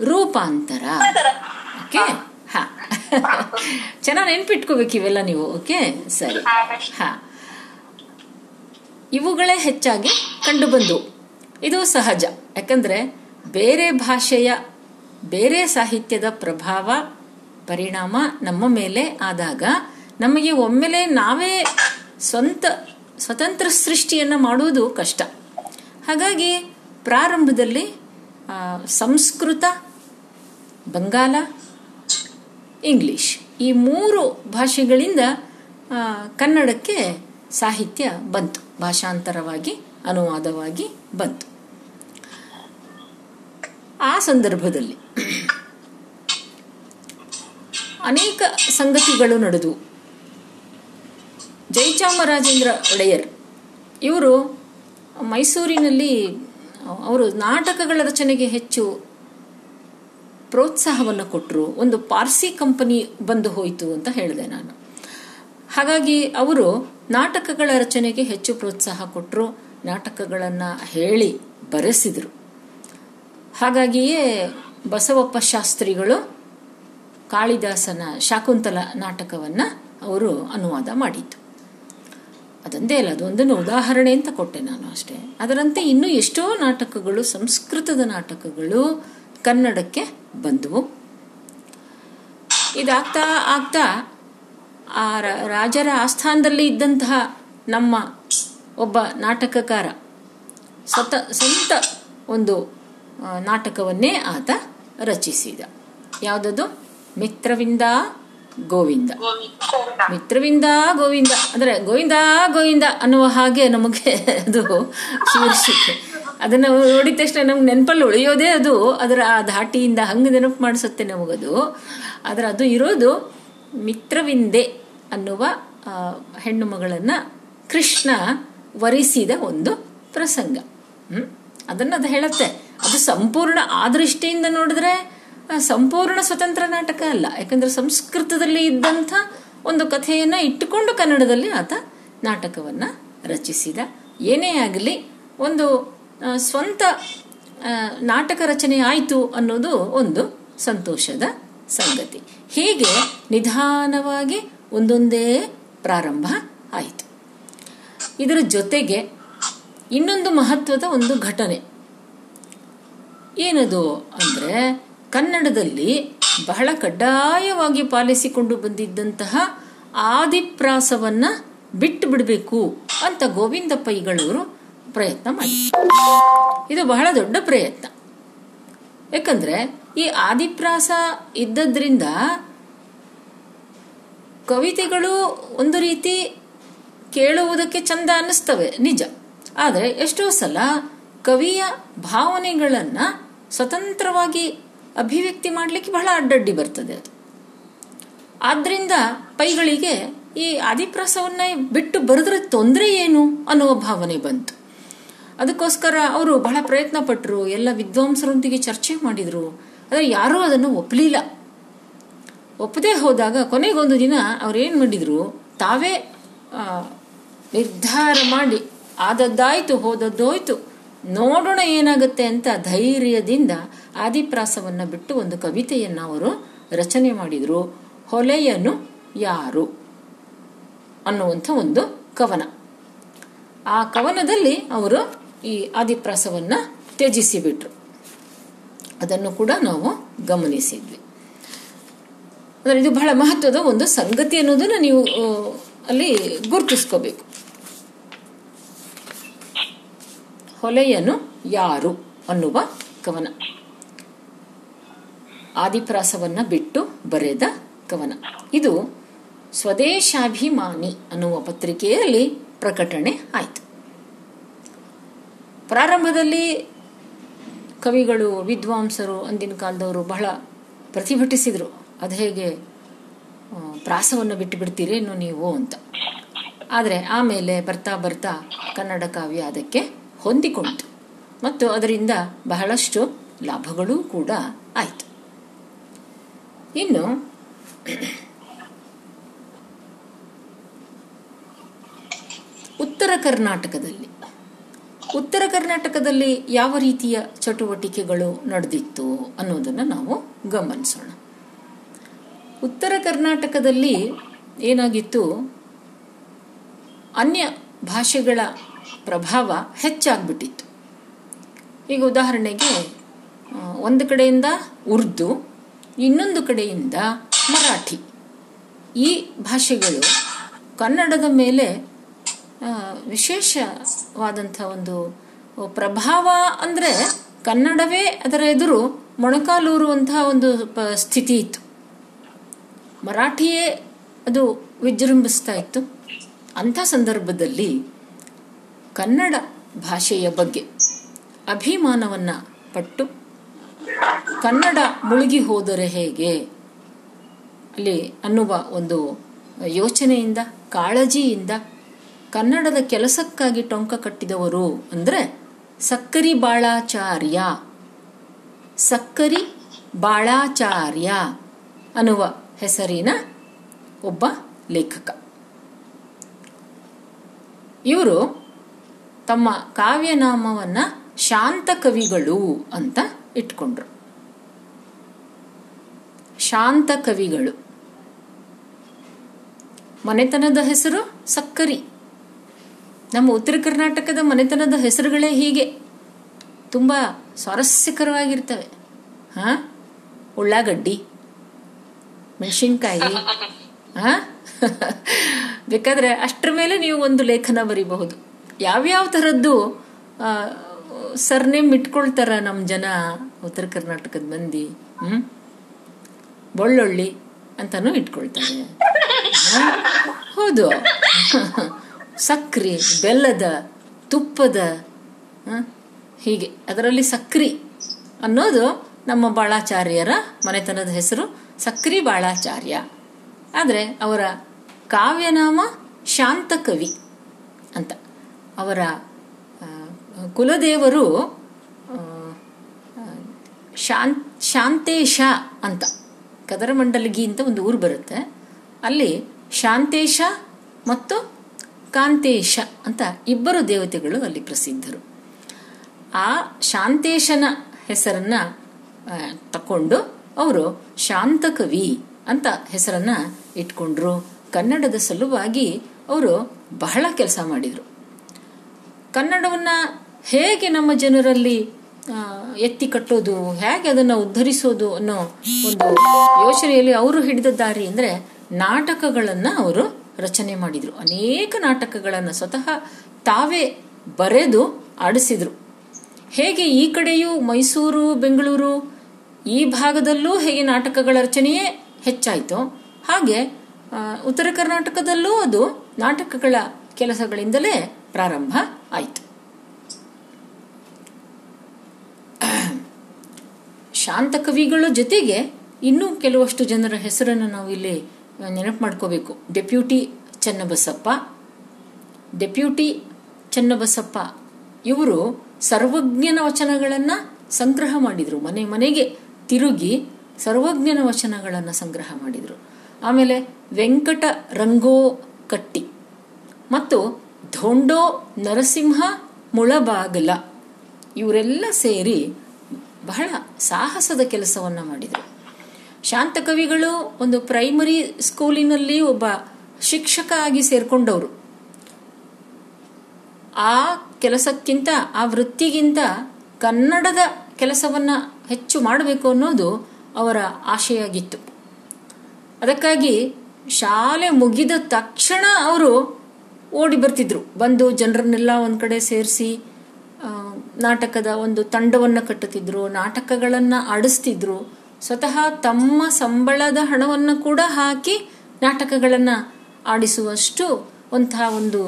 ರೂಪಾಂತರ. ಓಕೆ ಹಾ. ಚೆನ್ನಾಗಿ ನೆನ್ಪಿಟ್ಕೋಬೇಕು ಇವೆಲ್ಲ ನೀವು. ಓಕೆ ಸರಿ. ಹಾ ಇವುಗಳೇ ಹೆಚ್ಚಾಗಿ ಕಂಡುಬಂದವು ಇದು ಸಹಜ. ಯಾಕಂದ್ರೆ ಬೇರೆ ಭಾಷೆಯ, ಬೇರೆ ಸಾಹಿತ್ಯದ ಪ್ರಭಾವ, ಪರಿಣಾಮ ನಮ್ಮ ಮೇಲೆ ಆದಾಗ ನಮಗೆ ಒಮ್ಮೆಲೆ ನಾವೇ ಸ್ವಂತ, ಸ್ವತಂತ್ರ ಸೃಷ್ಟಿಯನ್ನು ಮಾಡುವುದು ಕಷ್ಟ. ಹಾಗಾಗಿ ಪ್ರಾರಂಭದಲ್ಲಿ ಸಂಸ್ಕೃತ ಬಂಗಾಲ ಇಂಗ್ಲಿಷ್ ಈ ಮೂರು ಭಾಷೆಗಳಿಂದ ಕನ್ನಡಕ್ಕೆ ಸಾಹಿತ್ಯ ಬಂತು, ಭಾಷಾಂತರವಾಗಿ, ಅನುವಾದವಾಗಿ ಬಂತು. ಆ ಸಂದರ್ಭದಲ್ಲಿ ಅನೇಕ ಸಂಗತಿಗಳು ನಡೆದು ಜಯಚಾಮರಾಜೇಂದ್ರ ಒಡೆಯರ್ ಇವರು ಮೈಸೂರಿನಲ್ಲಿ, ಅವರು ನಾಟಕಗಳ ರಚನೆಗೆ ಹೆಚ್ಚು ಪ್ರೋತ್ಸಾಹವನ್ನು ಕೊಟ್ಟರು. ಒಂದು ಪಾರ್ಸಿ ಕಂಪನಿ ಬಂದು ಹೋಯಿತು ಅಂತ ಹೇಳಿದೆ ನಾನು. ಹಾಗಾಗಿ ಅವರು ನಾಟಕಗಳ ರಚನೆಗೆ ಹೆಚ್ಚು ಪ್ರೋತ್ಸಾಹ ಕೊಟ್ಟರು, ನಾಟಕಗಳನ್ನು ಹೇಳಿ ಬರೆಸಿದರು. ಹಾಗಾಗಿಯೇ ಬಸವಪ್ಪ ಶಾಸ್ತ್ರಿಗಳು ಕಾಳಿದಾಸನ ಶಾಕುಂತಲ ನಾಟಕವನ್ನು ಅವರು ಅನುವಾದ ಮಾಡಿದ್ದು. ಅದೊಂದೇ ಅಲ್ಲ, ಅದೊಂದನ್ನು ಉದಾಹರಣೆ ಅಂತ ಕೊಟ್ಟೆ ನಾನು ಅಷ್ಟೇ. ಅದರಂತೆ ಇನ್ನೂ ಎಷ್ಟೋ ನಾಟಕಗಳು, ಸಂಸ್ಕೃತದ ನಾಟಕಗಳು ಕನ್ನಡಕ್ಕೆ ಬಂದವು. ಇದಾಗ್ತಾ ಆಗ್ತಾ ಆ ರಾಜರ ಆಸ್ಥಾನದಲ್ಲಿ ಇದ್ದಂತಹ ನಮ್ಮ ಒಬ್ಬ ನಾಟಕಕಾರ ಸತ ಸ್ವಂತ ಒಂದು ನಾಟಕವನ್ನೇ ಆತ ರಚಿಸಿದ. ಯಾವುದದು? ಮಿತ್ರವಿಂದ ಗೋವಿಂದ. ಮಿತ್ರವಿಂದ ಗೋವಿಂದ. ಅಂದ್ರೆ ಗೋವಿಂದ ಗೋವಿಂದ ಅನ್ನುವ ಹಾಗೆ ನಮಗೆ ಅದು ಶೀರ್ಷಿಕೆ ಅದನ್ನ ನೋಡಿದ ತಕ್ಷಣ ನಮ್ಗೆ ನೆನಪಲ್ಲಿ ಉಳಿಯೋದೇ ಅದು. ಅದರ ಆ ಧಾಟಿಯಿಂದ ಹಂಗೆ ನೆನಪು ಮಾಡಿಸುತ್ತೆ ನಮಗದು. ಆದ್ರೆ ಅದು ಇರೋದು ಮಿತ್ರವಿಂದೆ ಅನ್ನುವ ಹೆಣ್ಣು ಮಗಳನ್ನ ಕೃಷ್ಣ ವರಿಸಿದ ಒಂದು ಪ್ರಸಂಗ. ಹ್ಮ್? ಅದನ್ನ ಅದು ಹೇಳುತ್ತೆ. ಅದು ಸಂಪೂರ್ಣ ಆ ದೃಷ್ಟಿಯಿಂದ ನೋಡಿದ್ರೆ ಸಂಪೂರ್ಣ ಸ್ವತಂತ್ರ ನಾಟಕ ಅಲ್ಲ. ಯಾಕಂದ್ರೆ ಸಂಸ್ಕೃತದಲ್ಲಿ ಇದ್ದಂಥ ಒಂದು ಕಥೆಯನ್ನ ಇಟ್ಟುಕೊಂಡು ಕನ್ನಡದಲ್ಲಿ ಆತ ನಾಟಕವನ್ನ ರಚಿಸಿದ. ಏನೇ ಆಗಲಿ, ಒಂದು ಸ್ವಂತ ನಾಟಕ ರಚನೆ ಆಯಿತು ಅನ್ನೋದು ಒಂದು ಸಂತೋಷದ ಸಂಗತಿ. ಹೀಗೆ ನಿಧಾನವಾಗಿ ಒಂದೊಂದೇ ಪ್ರಾರಂಭ ಆಯಿತು. ಇದರ ಜೊತೆಗೆ ಇನ್ನೊಂದು ಮಹತ್ವದ ಒಂದು ಘಟನೆ. ಏನದು ಅಂದರೆ ಕನ್ನಡದಲ್ಲಿ ಬಹಳ ಕಡ್ಡಾಯವಾಗಿ ಪಾಲಿಸಿಕೊಂಡು ಬಂದಿದ್ದಂತಹ ಆದಿಪ್ರಾಸವನ್ನ ಬಿಟ್ಟು ಬಿಡಬೇಕು ಅಂತ ಗೋವಿಂದ ಪೈಗಳವರು ಪ್ರಯತ್ನ ಮಾಡಿ ಇದು ಬಹಳ ದೊಡ್ಡ ಪ್ರಯತ್ನ. ಯಾಕಂದ್ರೆ ಈ ಆದಿಪ್ರಾಸ ಇದ್ದದ್ರಿಂದ ಕವಿತೆಗಳು ಒಂದು ರೀತಿ ಕೇಳುವುದಕ್ಕೆ ಚಂದ ಅನ್ನಿಸ್ತವೆ, ನಿಜ. ಆದರೆ ಎಷ್ಟೋ ಸಲ ಕವಿಯ ಭಾವನೆಗಳನ್ನು ಸ್ವತಂತ್ರವಾಗಿ ಅಭಿವ್ಯಕ್ತಿ ಮಾಡಲಿಕ್ಕೆ ಬಹಳ ಅಡ್ಡಡ್ಡಿ ಬರ್ತದೆ ಅದು. ಆದ್ರಿಂದ ಪೈಗಳಿಗೆ ಈ ಆದಿಪ್ರಾಸವನ್ನ ಬಿಟ್ಟು ಬರೆದ್ರೆ ತೊಂದರೆ ಏನು ಅನ್ನುವ ಭಾವನೆ ಬಂತು. ಅದಕ್ಕೋಸ್ಕರ ಅವರು ಬಹಳ ಪ್ರಯತ್ನ ಪಟ್ಟರು ಎಲ್ಲ ವಿದ್ವಾಂಸರೊಂದಿಗೆ ಚರ್ಚೆ ಮಾಡಿದ್ರು. ಆದರೆ ಯಾರೂ ಅದನ್ನು ಒಪ್ಪಲಿಲ್ಲ ಒಪ್ಪದೇ ಹೋದಾಗ ಕೊನೆಗೊಂದು ದಿನ ಅವ್ರೇನು ಮಾಡಿದ್ರು, ತಾವೇ ನಿರ್ಧಾರ ಮಾಡಿ ಆದದ್ದಾಯ್ತು, ಹೋದದ್ದೋಯ್ತು. ನೋಡೋಣ ಏನಾಗುತ್ತೆ ಅಂತ ಧೈರ್ಯದಿಂದ ಆದಿಪ್ರಾಸವನ್ನು ಬಿಟ್ಟು ಒಂದು ಕವಿತೆಯನ್ನು ಅವರು ರಚನೆ ಮಾಡಿದ್ರು. ಹೊಲೆಯನು ಯಾರು? ಅನ್ನುವಂಥ ಒಂದು ಕವನ. ಆ ಕವನದಲ್ಲಿ ಅವರು ಈ ಆದಿಪ್ರಾಸವನ್ನು ತ್ಯಜಿಸಿ ಬಿಟ್ರು ಅದನ್ನು ಕೂಡ ನಾವು ಗಮನಿಸಿದ್ವಿ. ಅಂದ್ರೆ ಇದು ಬಹಳ ಮಹತ್ವದ ಒಂದು ಸಂಗತಿ ಅನ್ನೋದನ್ನ ನೀವು ಅಲ್ಲಿ ಗುರುತಿಸ್ಕೋಬೇಕು. ಹೊಲೆಯನು ಯಾರು ಅನ್ನುವ ಕವನ. ಆದಿಪ್ರಾಸವನ್ನ ಬಿಟ್ಟು ಬರೆದ ಕವನ. ಇದು ಸ್ವದೇಶಾಭಿಮಾನಿ ಅನ್ನುವ ಪತ್ರಿಕೆಯಲ್ಲಿ ಪ್ರಕಟಣೆ ಆಯಿತು. ಪ್ರಾರಂಭದಲ್ಲಿ ಕವಿಗಳು, ವಿದ್ವಾಂಸರು, ಅಂದಿನ ಕಾಲದವರು ಬಹಳ ಪ್ರತಿಭಟಿಸಿದರು. ಅದು ಹೇಗೆ ಪ್ರಾಸವನ್ನು ಬಿಟ್ಟು ಬಿಡ್ತೀರೇನು ನೀವು ಅಂತ. ಆದರೆ ಆಮೇಲೆ ಬರ್ತಾ ಬರ್ತಾ ಕನ್ನಡ ಕಾವ್ಯ ಅದಕ್ಕೆ ಹೊಂದಿಕೊಂಡಿತು ಮತ್ತು ಅದರಿಂದ ಬಹಳಷ್ಟು ಲಾಭಗಳೂ ಕೂಡ ಆಯಿತು. ಇನ್ನು ಉತ್ತರ ಕರ್ನಾಟಕದಲ್ಲಿ. ಉತ್ತರ ಕರ್ನಾಟಕದಲ್ಲಿ ಯಾವ ರೀತಿಯ ಚಟುವಟಿಕೆಗಳು ನಡೆದಿತ್ತು ಅನ್ನೋದನ್ನು ನಾವು ಗಮನಿಸೋಣ. ಉತ್ತರ ಕರ್ನಾಟಕದಲ್ಲಿ ಏನಾಗಿತ್ತು? ಅನ್ಯ ಭಾಷೆಗಳ ಪ್ರಭಾವ ಹೆಚ್ಚಾಗ್ಬಿಟ್ಟಿತ್ತು. ಈಗ ಉದಾಹರಣೆಗೆ ಒಂದು ಕಡೆಯಿಂದ ಉರ್ದು, ಇನ್ನೊಂದು ಕಡೆಯಿಂದ ಮರಾಠಿ. ಈ ಭಾಷೆಗಳು ಕನ್ನಡದ ಮೇಲೆ ವಿಶೇಷವಾದಂಥ ಒಂದು ಪ್ರಭಾವ ಅಂದರೆ ಕನ್ನಡವೇ ಅದರ ಎದುರು ಮೊಣಕಾಲೂರುವಂತಹ ಒಂದು ಸ್ಥಿತಿ ಇತ್ತು. ಮರಾಠಿಯೇ ಅದು ವಿಜೃಂಭಿಸ್ತಾ ಇತ್ತು. ಅಂಥ ಸಂದರ್ಭದಲ್ಲಿ ಕನ್ನಡ ಭಾಷೆಯ ಬಗ್ಗೆ ಅಭಿಮಾನವನ್ನು ಪಟ್ಟು ಕನ್ನಡ ಮುಳುಗಿ ಹೋದರೆ ಹೇಗೆ? ಅಲ್ಲಿ ಅನ್ನುವ ಒಂದು ಯೋಚನೆಯಿಂದ, ಕಾಳಜಿಯಿಂದ ಕನ್ನಡದ ಕೆಲಸಕ್ಕಾಗಿ ಟೊಂಕ ಕಟ್ಟಿದವರು ಅಂದರೆ ಸಕ್ಕರಿ ಬಾಳಾಚಾರ್ಯ. ಸಕ್ಕರಿ ಬಾಳಾಚಾರ್ಯ ಅನ್ನುವ ಹೆಸರಿನ ಒಬ್ಬ ಲೇಖಕ. ಇವರು ತಮ್ಮ ಕಾವ್ಯನಾಮವನ್ನು ಶಾಂತ ಕವಿಗಳು ಅಂತ ಇಟ್ಕೊಂಡ್ರು. ಶಾಂತ ಕವಿಗಳು ಮನೆತನದ ಹೆಸರು ಸಕ್ಕರಿ. ನಮ್ಮ ಉತ್ತರ ಕರ್ನಾಟಕದ ಮನೆತನದ ಹೆಸರುಗಳೇ ಹೀಗೆ. ತುಂಬ ಸ್ವಾರಸ್ಯಕರವಾಗಿರ್ತವೆ. ಹಾ? ಉಳ್ಳಾಗಡ್ಡಿ, ಮೆಣಸಿನ್ಕಾಯಿ, ಹಾ? ಬೇಕಾದ್ರೆ ಅಷ್ಟರ ಮೇಲೆ ನೀವು ಒಂದು ಲೇಖನ ಬರಿಬಹುದು. ಯಾವ್ಯಾವ ಥರದ್ದು ಸರ್ನೇಮ್ ಇಟ್ಕೊಳ್ತಾರ ನಮ್ಮ ಜನ ಉತ್ತರ ಕರ್ನಾಟಕದ ಮಂದಿ? ಹ್ಮ್? ಬೊಳ್ಳೊಳ್ಳಿ ಅಂತಾನು ಇಟ್ಕೊಳ್ತಾರೆ. ಹೌದು. ಸಕ್ರಿ, ಬೆಲ್ಲದ, ತುಪ್ಪದ ಹೀಗೆ. ಅದರಲ್ಲಿ ಸಕ್ರಿ ಅನ್ನೋದು ನಮ್ಮ ಬಾಳಾಚಾರ್ಯರ ಮನೆತನದ ಹೆಸರು, ಸಕ್ರಿ ಬಾಳಾಚಾರ್ಯ. ಆದರೆ ಅವರ ಕಾವ್ಯನಾಮ ಶಾಂತಕವಿ ಅಂತ. ಅವರ ಕುಲದೇವರು ಆ, ಶಾಂತೇಶ ಅಂತ ಕದರಮಂಡಲಗಿ ಅಂತ ಒಂದು ಊರು ಬರುತ್ತೆ. ಅಲ್ಲಿ ಶಾಂತೇಶ ಮತ್ತು ಕಾಂತೇಶ ಅಂತ ಇಬ್ಬರು ದೇವತೆಗಳು ಅಲ್ಲಿ ಪ್ರಸಿದ್ಧರು. ಆ ಶಾಂತೇಶನ ಹೆಸರನ್ನ ತಕೊಂಡು ಅವರು ಶಾಂತಕವಿ ಅಂತ ಹೆಸರನ್ನ ಇಟ್ಕೊಂಡ್ರು. ಕನ್ನಡದ ಸಲುವಾಗಿ ಅವರು ಬಹಳ ಕೆಲಸ ಮಾಡಿದರು. ಕನ್ನಡವನ್ನ ಹೇಗೆ ನಮ್ಮ ಜನರಲ್ಲಿ ಎತ್ತಿ ಕಟ್ಟೋದು ಹೇಗೆ ಅದನ್ನು ಉದ್ಧರಿಸೋದು ಅನ್ನೋ ಒಂದು ಯೋಚನೆಯಲ್ಲಿ ಅವರು ಹಿಡಿದ ದಾರಿ ಅಂದರೆ ನಾಟಕಗಳನ್ನು ಅವರು ರಚನೆ ಮಾಡಿದರು. ಅನೇಕ ನಾಟಕಗಳನ್ನು ಸ್ವತಃ ತಾವೇ ಬರೆದು ಆಡಿಸಿದರು. ಹೇಗೆ ಈ ಕಡೆಯೂ ಮೈಸೂರು, ಬೆಂಗಳೂರು ಈ ಭಾಗದಲ್ಲೂ ಹೇಗೆ ನಾಟಕಗಳ ರಚನೆಯೇ ಹೆಚ್ಚಾಯಿತು ಹಾಗೆ ಉತ್ತರ ಕರ್ನಾಟಕದಲ್ಲೂ ಅದು ನಾಟಕಗಳ ಕೆಲಸಗಳಿಂದಲೇ ಪ್ರಾರಂಭ ಆಯಿತು. ಶಾಂತ ಕವಿಗಳ ಜೊತೆಗೆ ಇನ್ನೂ ಕೆಲವಷ್ಟು ಜನರ ಹೆಸರನ್ನು ನಾವು ಇಲ್ಲಿ ನೆನಪು ಮಾಡ್ಕೋಬೇಕು. ಡೆಪ್ಯೂಟಿ ಚನ್ನಬಸಪ್ಪ. ಡೆಪ್ಯೂಟಿ ಚನ್ನಬಸಪ್ಪ ಇವರು ಸರ್ವಜ್ಞನ ವಚನಗಳನ್ನು ಸಂಗ್ರಹ ಮಾಡಿದರು. ಮನೆ ಮನೆಗೆ ತಿರುಗಿ ಸರ್ವಜ್ಞನ ವಚನಗಳನ್ನು ಸಂಗ್ರಹ ಮಾಡಿದರು. ಆಮೇಲೆ ವೆಂಕಟ ರಂಗೋ ಕಟ್ಟಿ ಮತ್ತು ಧೋಂಡೋ, ನರಸಿಂಹ, ಮುಳಬಾಗಲ ಇವರೆಲ್ಲ ಸೇರಿ ಬಹಳ ಸಾಹಸದ ಕೆಲಸವನ್ನು ಮಾಡಿದರು. ಶಾಂತ ಕವಿಗಳು ಒಂದು ಪ್ರೈಮರಿ ಸ್ಕೂಲಿನಲ್ಲಿ ಒಬ್ಬ ಶಿಕ್ಷಕ ಆಗಿ ಸೇರ್ಕೊಂಡವರು. ಆ ಕೆಲಸಕ್ಕಿಂತ, ಆ ವೃತ್ತಿಗಿಂತ ಕನ್ನಡದ ಕೆಲಸವನ್ನ ಹೆಚ್ಚು ಮಾಡಬೇಕು ಅನ್ನೋದು ಅವರ ಆಶೆಯಾಗಿತ್ತು. ಅದಕ್ಕಾಗಿ ಶಾಲೆ ಮುಗಿದ ತಕ್ಷಣ ಅವರು ಓಡಿ ಬರ್ತಿದ್ರು. ಬಂದು ಜನರನ್ನೆಲ್ಲ ಒಂದು ಕಡೆ ಸೇರಿಸಿ ನಾಟಕದ ಒಂದು ತಂಡವನ್ನು ಕಟ್ಟುತ್ತಿದ್ರು, ನಾಟಕಗಳನ್ನು ಆಡಿಸ್ತಿದ್ರು. ಸ್ವತಃ ತಮ್ಮ ಸಂಬಳದ ಹಣವನ್ನು ಕೂಡ ಹಾಕಿ ನಾಟಕಗಳನ್ನು ಆಡಿಸುವಷ್ಟು ಅಂತಹ ಒಂದು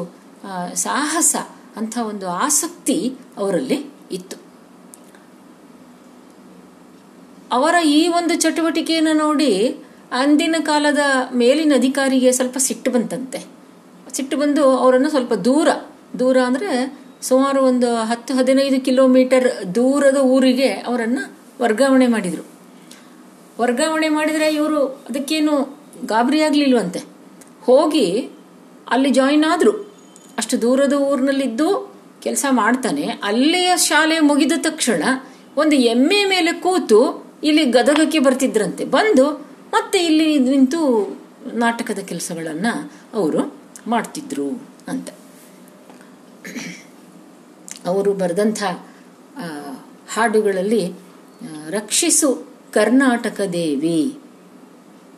ಸಾಹಸ, ಅಂಥ ಒಂದು ಆಸಕ್ತಿ ಅವರಲ್ಲಿ ಇತ್ತು. ಅವರ ಈ ಒಂದು ಚಟುವಟಿಕೆಯನ್ನು ನೋಡಿ ಅಂದಿನ ಕಾಲದ ಮೇಲಿನ ಅಧಿಕಾರಿಗೆ ಸ್ವಲ್ಪ ಸಿಟ್ಟು ಬಂತಂತೆ. ಸಿಟ್ಟು ಬಂದು ಅವರನ್ನು ಸ್ವಲ್ಪ ದೂರ ದೂರ ಅಂದರೆ ಸುಮಾರು ಒಂದು ಹತ್ತು, ಹದಿನೈದು ಕಿಲೋಮೀಟರ್ ದೂರದ ಊರಿಗೆ ಅವರನ್ನು ವರ್ಗಾವಣೆ ಮಾಡಿದರು. ವರ್ಗಾವಣೆ ಮಾಡಿದರೆ ಇವರು ಅದಕ್ಕೇನು ಗಾಬರಿ ಆಗಲಿಲ್ವಂತೆ. ಹೋಗಿ ಅಲ್ಲಿ ಜಾಯಿನ್ ಆದರು. ಅಷ್ಟು ದೂರದ ಊರಿನಲ್ಲಿದ್ದು ಕೆಲಸ ಮಾಡ್ತಾನೆ. ಅಲ್ಲಿಯ ಶಾಲೆ ಮುಗಿದ ತಕ್ಷಣ ಒಂದು ಎಮ್ಮೆ ಮೇಲೆ ಕೂತು ಇಲ್ಲಿ ಗದಗಕ್ಕೆ ಬರ್ತಿದ್ರಂತೆ. ಬಂದು ಮತ್ತೆ ಇಲ್ಲಿ ನಿಂತು ನಾಟಕದ ಕೆಲಸಗಳನ್ನು ಅವರು ಮಾಡ್ತಿದ್ರು ಅಂತ. ಅವರು ಬರೆದಂಥ ಹಾಡುಗಳಲ್ಲಿ ರಕ್ಷಿಸು ಕರ್ನಾಟಕ ದೇವಿ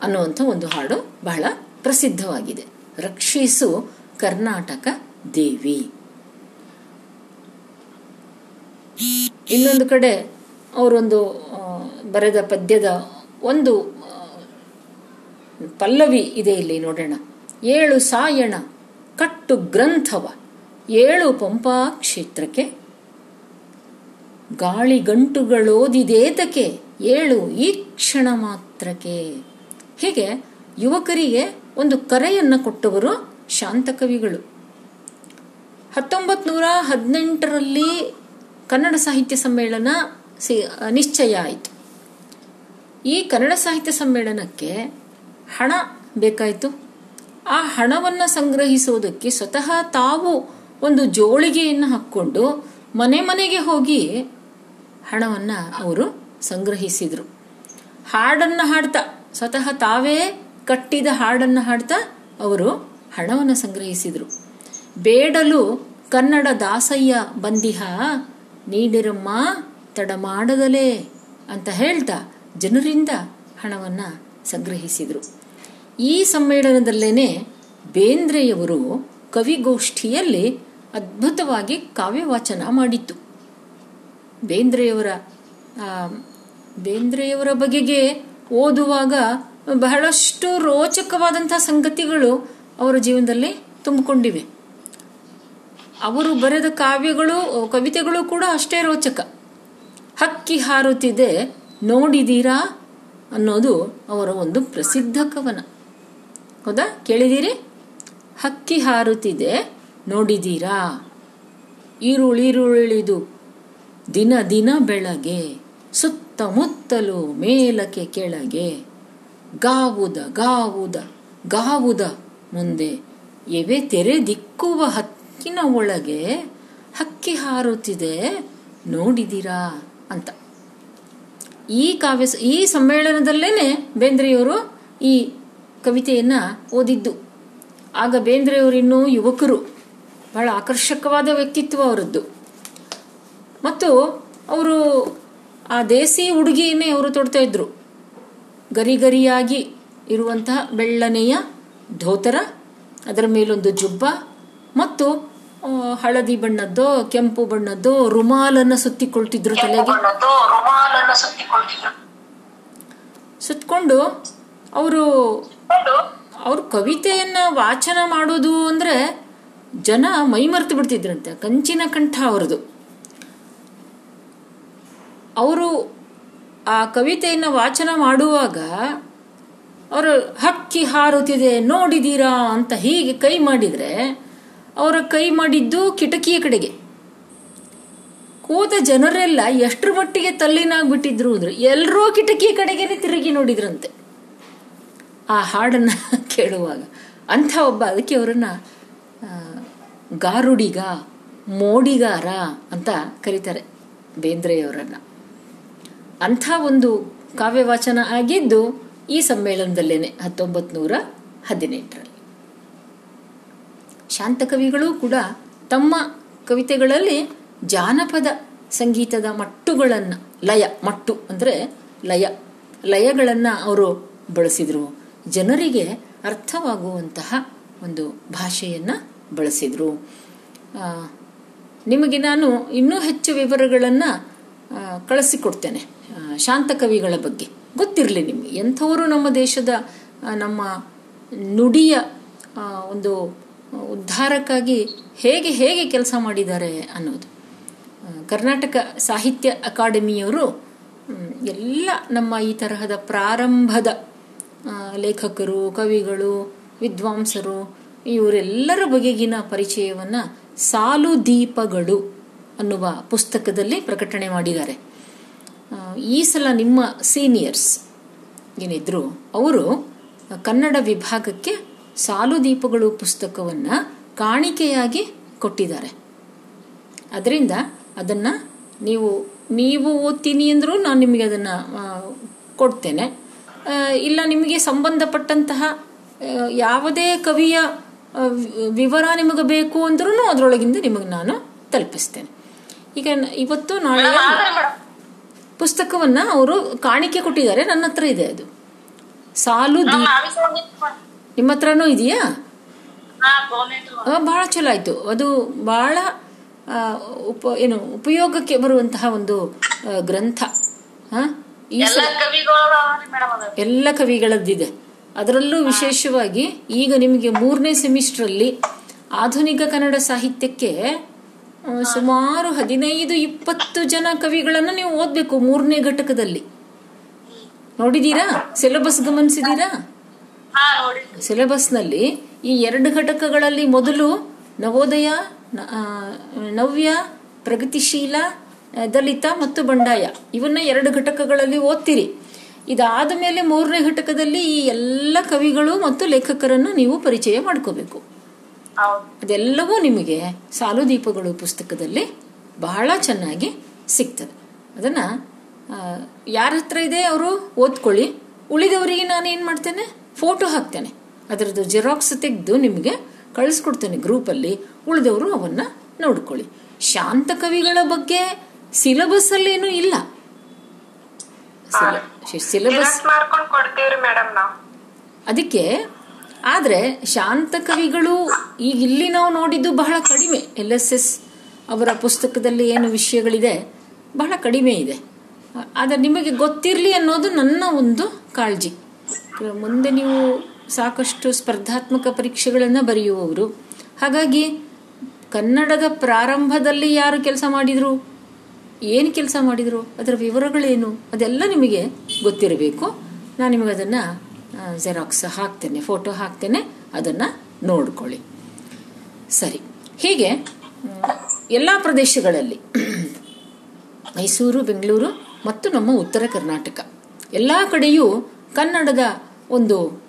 ಅನ್ನುವಂಥ ಒಂದು ಹಾಡು ಬಹಳ ಪ್ರಸಿದ್ಧವಾಗಿದೆ. ರಕ್ಷಿಸು ಕರ್ನಾಟಕ ದೇವಿ. ಇನ್ನೊಂದು ಕಡೆ ಅವರೊಂದು ಬರೆದ ಪದ್ಯದ ಒಂದು ಪಲ್ಲವಿ ಇದೆ ಇಲ್ಲಿ ನೋಡೋಣ. ಏಳು ಸಾಯಣ, ಕಟ್ಟು ಗ್ರಂಥವ, ಏಳು ಪಂಪಾ ಕ್ಷೇತ್ರಕ್ಕೆ. ಗಾಳಿ ಗಂಟುಗಳೋದಿದೇತಕ್ಕೆ ಏಳು ಈ ಕ್ಷಣ ಮಾತ್ರಕ್ಕೆ. ಹೀಗೆ ಯುವಕರಿಗೆ ಒಂದು ಕರೆಯನ್ನ ಕೊಟ್ಟವರು ಶಾಂತಕವಿಗಳು ಹತ್ತೊಂಬತ್ ನೂರ ಹದಿನೆಂಟರಲ್ಲಿ ಕನ್ನಡ ಸಾಹಿತ್ಯ ಸಮ್ಮೇಳನ ಸಿ- ನಿಶ್ಚಯ ಆಯಿತು. ಈ ಕನ್ನಡ ಸಾಹಿತ್ಯ ಸಮ್ಮೇಳನಕ್ಕೆ ಹಣ ಬೇಕಾಯಿತು. ಆ ಹಣವನ್ನು ಸಂಗ್ರಹಿಸುವುದಕ್ಕೆ ಸ್ವತಃ ತಾವು ಒಂದು ಜೋಳಿಗೆಯನ್ನು ಹಾಕ್ಕೊಂಡು ಮನೆ ಮನೆಗೆ ಹೋಗಿ ಹಣವನ್ನು ಅವರು ಸಂಗ್ರಹಿಸಿದರು. ಹಾಡನ್ನು ಹಾಡ್ತಾ, ಸ್ವತಃ ತಾವೇ ಕಟ್ಟಿದ ಹಾಡನ್ನು ಹಾಡ್ತಾ ಅವರು ಹಣವನ್ನು ಸಂಗ್ರಹಿಸಿದರು. ಬೇಡಲು ಕನ್ನಡ ದಾಸಯ್ಯ ಬಂದಿಹ, ನೀಡಿರಮ್ಮ ತಡ ಮಾಡದಲೇ ಅಂತ ಹೇಳ್ತಾ ಜನರಿಂದ ಹಣವನ್ನು ಸಂಗ್ರಹಿಸಿದರು. ಈ ಸಮ್ಮೇಳನದಲ್ಲೇನೆ ಬೇಂದ್ರೆಯವರು ಕವಿಗೋಷ್ಠಿಯಲ್ಲಿ ಅದ್ಭುತವಾಗಿ ಕಾವ್ಯವಾಚನ ಮಾಡಿತ್ತು ಬೇಂದ್ರೆಯವರ ಬೇಂದ್ರೆಯವರ ಬಗೆಗೆ ಓದುವಾಗ ಬಹಳಷ್ಟು ರೋಚಕವಾದಂತಹ ಸಂಗತಿಗಳು ಅವರ ಜೀವನದಲ್ಲಿ ತುಂಬಿಕೊಂಡಿವೆ. ಅವರು ಬರೆದ ಕಾವ್ಯಗಳು, ಕವಿತೆಗಳು ಕೂಡ ಅಷ್ಟೇ ರೋಚಕ. ಹಕ್ಕಿ ಹಾರುತ್ತಿದೆ ನೋಡಿದೀರಾ ಅನ್ನೋದು ಅವರ ಒಂದು ಪ್ರಸಿದ್ಧ ಕವನ. ಹೌದಾ? ಕೇಳಿದ್ದೀರಿ? ಹಕ್ಕಿ ಹಾರುತ್ತಿದೆ, ನೋಡಿದ್ದೀರಾ? ಈರುಳಿರುಳಿದು ದಿನ ದಿನ ಬೆಳಗ್ಗೆ, ಸುತ್ತಮುತ್ತಲು ಮೇಲಕ್ಕೆ ಕೆಳಗೆ, ಗಾವುದ ಗಾವುದ ಗಾವುದ ಮುಂದೆ, ಎವೆ ತೆರೆ ದಿಕ್ಕುವ ಹಕ್ಕಿನ ಒಳಗೆ ಹಕ್ಕಿ ಹಾರುತ್ತಿದೆ ನೋಡಿದಿರಾ ಅಂತ. ಈ ಕಾವ್ಯ ಈ ಸಮ್ಮೇಳನದಲ್ಲೇನೆ ಬೇಂದ್ರೆಯವರು ಈ ಕವಿತೆಯನ್ನ ಓದಿದ್ದು. ಆಗ ಬೇಂದ್ರೆಯವರು ಇನ್ನೂ ಯುವಕರು. ಬಹಳ ಆಕರ್ಷಕವಾದ ವ್ಯಕ್ತಿತ್ವ ಅವರದ್ದು. ಮತ್ತು ಅವರು ಆ ದೇಸಿ ಹುಡುಗಿಯನ್ನೇ ಅವರು ತೊಡ್ತಾ ಇದ್ರು. ಗರಿಗರಿಯಾಗಿ ಇರುವಂತಹ ಬೆಳ್ಳನೆಯ ಧೋತರ ಅದರ ಮೇಲೊಂದು ಜುಬ್ಬ ಮತ್ತು ಹಳದಿ ಬಣ್ಣದ್ದೋ ಕೆಂಪು ಬಣ್ಣದ್ದೋ ರುಮಾಲನ್ನು ಸುತ್ತಿಕೊಳ್ತಿದ್ರು ತಲೆಗೆ. ಸುತ್ತಿಕೊಂಡು ಅವರು ಅವ್ರ ಕವಿತೆಯನ್ನ ವಾಚನ ಮಾಡೋದು ಅಂದ್ರೆ ಜನ ಮೈಮರೆತು ಬಿಡ್ತಿದ್ರಂತೆ, ಕಂಚಿನ ಕಂಠ ಅವರದು. ಅವರು ಆ ಕವಿತೆಯನ್ನ ವಾಚನ ಮಾಡುವಾಗ ಅವರು ಹಕ್ಕಿ ಹಾರುತ್ತಿದೆ, ನೋಡಿದೀರಾ ಅಂತ ಹೀಗೆ ಕೈ ಮಾಡಿದ್ರೆ ಅವರ ಕೈ ಮಾಡಿದ್ದು ಕಿಟಕಿಯ ಕಡೆಗೆ. ಕೂತ ಜನರೆಲ್ಲ ಎಷ್ಟರ ಮಟ್ಟಿಗೆ ತಲ್ಲಿನಾಗ್ಬಿಟ್ಟಿದ್ರು ಅಂದ್ರೆ ಎಲ್ಲರೂ ಕಿಟಕಿಯ ಕಡೆಗೇನೆ ತಿರುಗಿ ನೋಡಿದ್ರಂತೆ. ಆ ಹಾಡನ್ನ ಕೇಳುವಾಗ ಅಂಥ ಒಬ್ಬ ಅದಕ್ಕೆ ಅವರನ್ನ ಗಾರುಡಿಗ, ಮೋಡಿಗಾರ ಅಂತ ಕರೀತಾರೆ ಬೇಂದ್ರೆಯವರನ್ನ. ಅಂಥ ಒಂದು ಕಾವ್ಯವಾಚನ ಆಗಿದ್ದು ಈ ಸಮ್ಮೇಳನದಲ್ಲೇನೆ ಹತ್ತೊಂಬತ್ತು ನೂರ ಹದಿನೆಂಟರಲ್ಲಿ ಶಾಂತಕವಿಗಳು ಕೂಡ ತಮ್ಮ ಕವಿತೆಗಳಲ್ಲಿ ಜಾನಪದ ಸಂಗೀತದ ಮಟ್ಟುಗಳನ್ನು, ಲಯ, ಮಟ್ಟು ಅಂದರೆ ಲಯ, ಲಯಗಳನ್ನು ಅವರು ಬಳಸಿದರು. ಜನರಿಗೆ ಅರ್ಥವಾಗುವಂತಹ ಒಂದು ಭಾಷೆಯನ್ನು ಬಳಸಿದರು. ನಿಮಗೆ ನಾನು ಇನ್ನೂ ಹೆಚ್ಚು ವಿವರಗಳನ್ನು ಕಳಿಸಿಕೊಡ್ತೇನೆ. ಶಾಂತ ಕವಿಗಳ ಬಗ್ಗೆ. ಗೊತ್ತಿರಲಿ ನಿಮಗೆ. ಎಂಥವರು ನಮ್ಮ ದೇಶದ ನಮ್ಮ ನುಡಿಯ ಒಂದು ಉದ್ಧಾರಕ್ಕಾಗಿ ಹೇಗೆ ಹೇಗೆ ಕೆಲಸ ಮಾಡಿದ್ದಾರೆ ಅನ್ನೋದು. ಕರ್ನಾಟಕ ಸಾಹಿತ್ಯ ಅಕಾಡೆಮಿಯವರು ಎಲ್ಲ ನಮ್ಮ ಈ ತರಹದ ಪ್ರಾರಂಭದ ಲೇಖಕರು, ಕವಿಗಳು, ವಿದ್ವಾಂಸರು, ಇವರೆಲ್ಲರ ಬಗೆಗಿನ ಪರಿಚಯವನ್ನ ಸಾಲು ದೀಪಗಳು ಅನ್ನುವ ಪುಸ್ತಕದಲ್ಲಿ ಪ್ರಕಟಣೆ ಮಾಡಿದ್ದಾರೆ. ಈ ಸಲ ನಿಮ್ಮ ಸೀನಿಯರ್ಸ್ ಏನಿದ್ರು, ಅವರು ಕನ್ನಡ ವಿಭಾಗಕ್ಕೆ ಸಾಲು ದೀಪಗಳು ಪುಸ್ತಕವನ್ನ ಕಾಣಿಕೆಯಾಗಿ ಕೊಟ್ಟಿದ್ದಾರೆ. ಅದರಿಂದ ಅದನ್ನ ನೀವು ನೀವು ಓದ್ತೀನಿ ಅಂದರೂ ನಾನು ನಿಮಗೆ ಅದನ್ನ ಕೊಡ್ತೇನೆ. ಇಲ್ಲ ನಿಮಗೆ ಸಂಬಂಧಪಟ್ಟಂತಹ ಯಾವುದೇ ಕವಿಯ ವಿವರ ನಿಮಗೆ ಬೇಕು ಅಂದ್ರೂ ಅದರೊಳಗಿಂದ ನಿಮಗೆ ನಾನು ತಲುಪಿಸ್ತೇನೆ. ಈಗ ಇವತ್ತು ನಾಳೆ ಪುಸ್ತಕವನ್ನ ಅವರು ಕಾಣಿಕೆ ಕೊಟ್ಟಿದ್ದಾರೆ ನನ್ನ ಹತ್ರ ಇದೆ ಅದು. ಸಾಲು ನಿಮ್ಮ ಹತ್ರನೂ ಇದೆಯಾ? ಹಾ ಬಹಳ ಚಲೋ ಆಯ್ತು. ಅದು ಬಹಳ ಉಪ ಏನು ಉಪಯೋಗಕ್ಕೆ ಬರುವಂತಹ ಒಂದು ಗ್ರಂಥ. ಸ- ಎಲ್ಲಾ ಕವಿಗಳದ್ದಿದೆ. ಅದರಲ್ಲೂ ವಿಶೇಷವಾಗಿ ಈಗ ನಿಮಗೆ ಮೂರನೇ ಸೆಮಿಸ್ಟರ್ ಅಲ್ಲಿ ಆಧುನಿಕ ಕನ್ನಡ ಸಾಹಿತ್ಯಕ್ಕೆ ಸುಮಾರು ಹದಿನೈದು ಇಪ್ಪತ್ತು ಜನ ಕವಿಗಳನ್ನು ನೀವು ಓದ್ಬೇಕು ಮೂರನೇ ಘಟಕದಲ್ಲಿ. ನೋಡಿದೀರಾ? ಸಿಲೆಬಸ್ ಗಮನಿಸಿದೀರಾ? ಸಿಲೆಬಸ್ನಲ್ಲಿ ಈ ಎರಡು ಘಟಕಗಳಲ್ಲಿ ಮೊದಲು ನವೋದಯ ನವ್ಯ ಪ್ರಗತಿಶೀಲ ದಲಿತ ಮತ್ತು ಬಂಡಾಯ. ಇವನ್ನ ಎರಡು ಘಟಕಗಳಲ್ಲಿ ಓದ್ತೀರಿ. ಇದಾದ ಮೇಲೆ ಮೂರನೇ ಘಟಕದಲ್ಲಿ ಈ ಎಲ್ಲ ಕವಿಗಳು ಮತ್ತು ಲೇಖಕರನ್ನು ನೀವು ಪರಿಚಯ ಮಾಡ್ಕೋಬೇಕು. ಅದೆಲ್ಲವೂ ನಿಮಗೆ ಸಾಲು ದೀಪಗಳು ಪುಸ್ತಕದಲ್ಲಿ ಬಹಳ ಚೆನ್ನಾಗಿ ಸಿಗ್ತದೆ. ಅದನ್ನ ಯಾರ ಹತ್ರ ಇದೆ ಅವರು ಓದ್ಕೊಳ್ಳಿ. ಉಳಿದವರಿಗೆ ನಾನು ಏನು ಮಾಡ್ತೇನೆ? ಫೋಟೋ ಹಾಕ್ತೇನೆ. ಅದರದ್ದು ಜೆರಾಕ್ಸ್ ತೆಗೆದು ನಿಮಗೆ ಕಳಿಸ್ಕೊಡ್ತೇನೆ ಗ್ರೂಪಲ್ಲಿ. ಉಳಿದವರು ಅವನ್ನ ನೋಡ್ಕೊಳ್ಳಿ. ಶಾಂತ ಕವಿಗಳ ಬಗ್ಗೆ ಸಿಲೆಬಸ್ ಅಲ್ಲೇನು ಇಲ್ಲ. ಸಿಲಬಸ್ ಅದಕ್ಕೆ ಆದ್ರೆ ಶಾಂತ ಕವಿಗಳು ಈಗ ಇಲ್ಲಿ ನಾವು ನೋಡಿದ್ದು ಬಹಳ ಕಡಿಮೆ. ಎಲ್ ಎಸ್ ಎಸ್ ಅವರ ಪುಸ್ತಕದಲ್ಲಿ ಏನು ವಿಷಯಗಳಿದೆ ಬಹಳ ಕಡಿಮೆ ಇದೆ. ಆದರೆ ನಿಮಗೆ ಗೊತ್ತಿರಲಿ ಅನ್ನೋದು ನನ್ನ ಒಂದು ಕಾಳಜಿ. ಮುಂದೆ ನೀವು ಸಾಕಷ್ಟು ಸ್ಪರ್ಧಾತ್ಮಕ ಪರೀಕ್ಷೆಗಳನ್ನು ಬರೆಯುವವರು. ಹಾಗಾಗಿ ಕನ್ನಡದ ಪ್ರಾರಂಭದಲ್ಲಿ ಯಾರು ಕೆಲಸ ಮಾಡಿದ್ರು? ಏನು ಕೆಲಸ ಮಾಡಿದ್ರು? ಅದರ ವಿವರಗಳೇನು? ಅದೆಲ್ಲ ನಿಮಗೆ ಗೊತ್ತಿರಬೇಕು. ನಾನು ನಿಮಗೆ ಅದನ್ನು ಜೆರಾಕ್ಸ್ ಹಾಕ್ತೇನೆ ಫೋಟೋ ಹಾಕ್ತೇನೆ, ಅದನ್ನು ನೋಡ್ಕೊಳ್ಳಿ. ಸರಿ. ಹೀಗೆ ಎಲ್ಲ ಪ್ರದೇಶಗಳಲ್ಲಿ, ಮೈಸೂರು, ಬೆಂಗಳೂರು ಮತ್ತು ನಮ್ಮ ಉತ್ತರ ಕರ್ನಾಟಕ, ಎಲ್ಲ ಕಡೆಯೂ ಕನ್ನಡದ ಒಂದು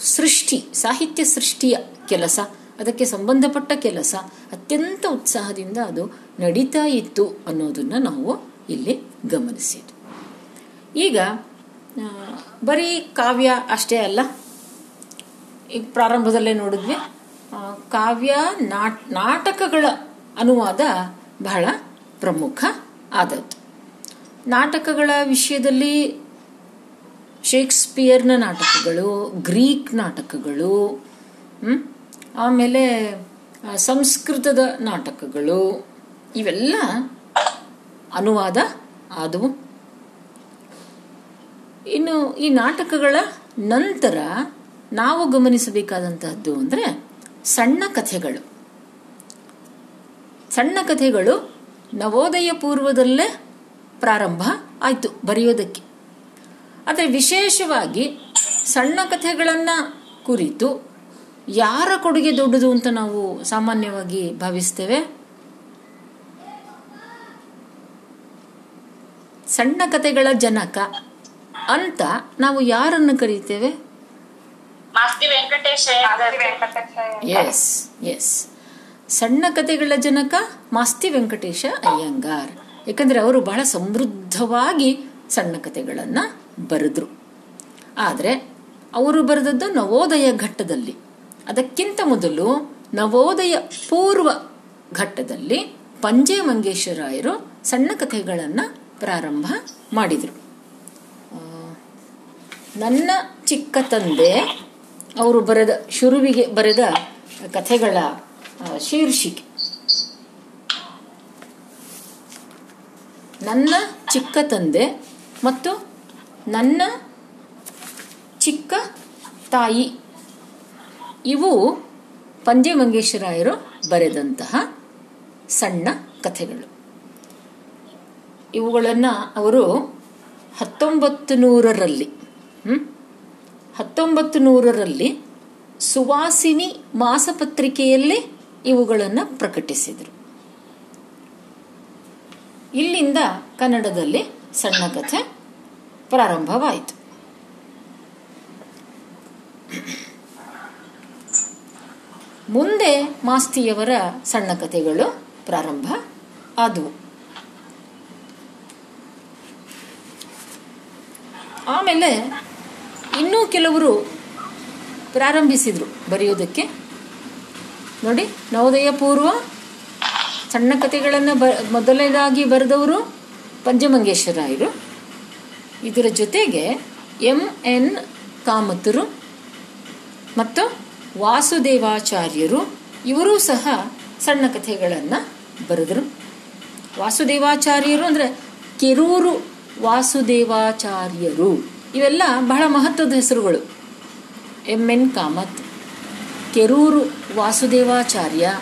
ಸೃಷ್ಟಿ, ಸಾಹಿತ್ಯ ಸೃಷ್ಟಿಯ ಕೆಲಸ. ಅದಕ್ಕೆ ಸಂಬಂಧಪಟ್ಟ ಕೆಲಸ. ಅತ್ಯಂತ ಉತ್ಸಾಹದಿಂದ ಅದು ನಡೀತಾ ಇತ್ತು ಅನ್ನೋದನ್ನು ನಾವು ಇಲ್ಲಿ ಗಮನಿಸಿದ್ವಿ ಈಗ ಬರೀ ಕಾವ್ಯ ಅಷ್ಟೇ ಅಲ್ಲ ಈಗ ಪ್ರಾರಂಭದಲ್ಲೇ ನೋಡಿದ್ವಿ. ಕಾವ್ಯ, ನಾಟ್, ನಾಟಕಗಳ ಅನುವಾದ ಬಹಳ ಪ್ರಮುಖ ಆದದ್ದು. ನಾಟಕಗಳ ವಿಷಯದಲ್ಲಿ ಶೇಕ್ಸ್ಪಿಯರ್ನ ನಾಟಕಗಳು, ಗ್ರೀಕ್ ನಾಟಕಗಳು? ಆಮೇಲೆ ಸಂಸ್ಕೃತದ ನಾಟಕಗಳು, ಇವೆಲ್ಲ ಅನುವಾದ ಆದವು. ಇನ್ನು ಈ ನಾಟಕಗಳ ನಂತರ ನಾವು ಗಮನಿಸಬೇಕಾದಂತಹದ್ದು ಅಂದರೆ ಸಣ್ಣ ಕಥೆಗಳು. ಸಣ್ಣ ಕಥೆಗಳು ನವೋದಯ ಪೂರ್ವದಲ್ಲೇ ಪ್ರಾರಂಭ ಆಯಿತು ಬರೆಯೋದಕ್ಕೆ. ಆದರೆ ವಿಶೇಷವಾಗಿ ಸಣ್ಣ ಕಥೆಗಳನ್ನು ಕುರಿತು ಯಾರ ಕೊಡುಗೆ ದೊಡ್ಡದು ಅಂತ ನಾವು ಸಾಮಾನ್ಯವಾಗಿ ಭಾವಿಸ್ತೇವೆ? ಸಣ್ಣ ಕತೆಗಳ ಜನಕ ಅಂತ ನಾವು ಯಾರನ್ನು ಕರೀತೇವೆ? ಎಸ್ ಎಸ್ ಸಣ್ಣ ಕತೆಗಳ ಜನಕ ಮಾಸ್ತಿ ವೆಂಕಟೇಶ ಅಯ್ಯಂಗಾರ್. ಯಾಕಂದ್ರೆ ಅವರು ಬಹಳ ಸಮೃದ್ಧವಾಗಿ ಸಣ್ಣ ಕತೆಗಳನ್ನು ಬರೆದ್ರು. ಆದರೆ ಅವರು ಬರೆದದ್ದು ನವೋದಯ ಘಟ್ಟದಲ್ಲಿ. ಅದಕ್ಕಿಂತ ಮೊದಲು ನವೋದಯ ಪೂರ್ವ ಘಟ್ಟದಲ್ಲಿ ಪಂಜೆ ಮಂಗೇಶ್ವರಾಯರು ಸಣ್ಣ ಕಥೆಗಳನ್ನು ಪ್ರಾರಂಭ ಮಾಡಿದರು. ನನ್ನ ಚಿಕ್ಕ ತಂದೆ ಅವರು ಬರೆದ ಶುರುವಿಗೆ ಬರೆದ ಕಥೆಗಳ ಶೀರ್ಷಿಕೆ. ನನ್ನ ಚಿಕ್ಕ ತಂದೆ ಮತ್ತು ನನ್ನ ಚಿಕ್ಕ ತಾಯಿ. ಇವು ಪಂಜೆ ಮಂಗೇಶ್ವರಾಯರು ಬರೆದಂತಹ ಸಣ್ಣ ಕಥೆಗಳು ಇವುಗಳನ್ನು ಅವರು ಹತ್ತೊಂಬತ್ತು ನೂರರಲ್ಲಿ? ಹತ್ತೊಂಬತ್ತು ನೂರರಲ್ಲಿ ಸುವಾಸಿನಿ ಮಾಸಪತ್ರಿಕೆಯಲ್ಲಿ ಇವುಗಳನ್ನು ಪ್ರಕಟಿಸಿದರು ಇಲ್ಲಿಂದ ಕನ್ನಡದಲ್ಲಿ ಸಣ್ಣ ಕಥೆ ಪ್ರಾರಂಭವಾಯಿತು ಮುಂದೆ ಮಾಸ್ತಿಯವರ ಸಣ್ಣ ಕಥೆಗಳು ಪ್ರಾರಂಭ. ಆದವು ಆಮೇಲೆ ಇನ್ನೂ ಕೆಲವರು ಪ್ರಾರಂಭಿಸಿದರು ಬರೆಯೋದಕ್ಕೆ. ನೋಡಿ ನವೋದಯ ಪೂರ್ವ ಸಣ್ಣ ಕಥೆಗಳನ್ನು ಬ, ಮೊದಲನೇದಾಗಿ ಬರೆದವರು ಪಂಚಮಂಗೇಶ್ವರಾಯರು ಇದರ ಜೊತೆಗೆ ಎಂ ಎನ್ ಕಾಮತರು ಮತ್ತು ವಾಸುದೇವಾಚಾರ್ಯರು, ಇವರೂ ಸಹ ಸಣ್ಣ ಕಥೆಗಳನ್ನು ಬರೆದರು. ವಾಸುದೇವಾಚಾರ್ಯರು ಅಂದರೆ ಕೆರೂರು ವಾಸುದೇವಾಚಾರ್ಯರು. ಇವೆಲ್ಲ ಬಹಳ ಮಹತ್ವದ ಹೆಸರುಗಳು. M N. ಕಾಮತ್, ಕೆರೂರು ವಾಸುದೇವಾಚಾರ್ಯ,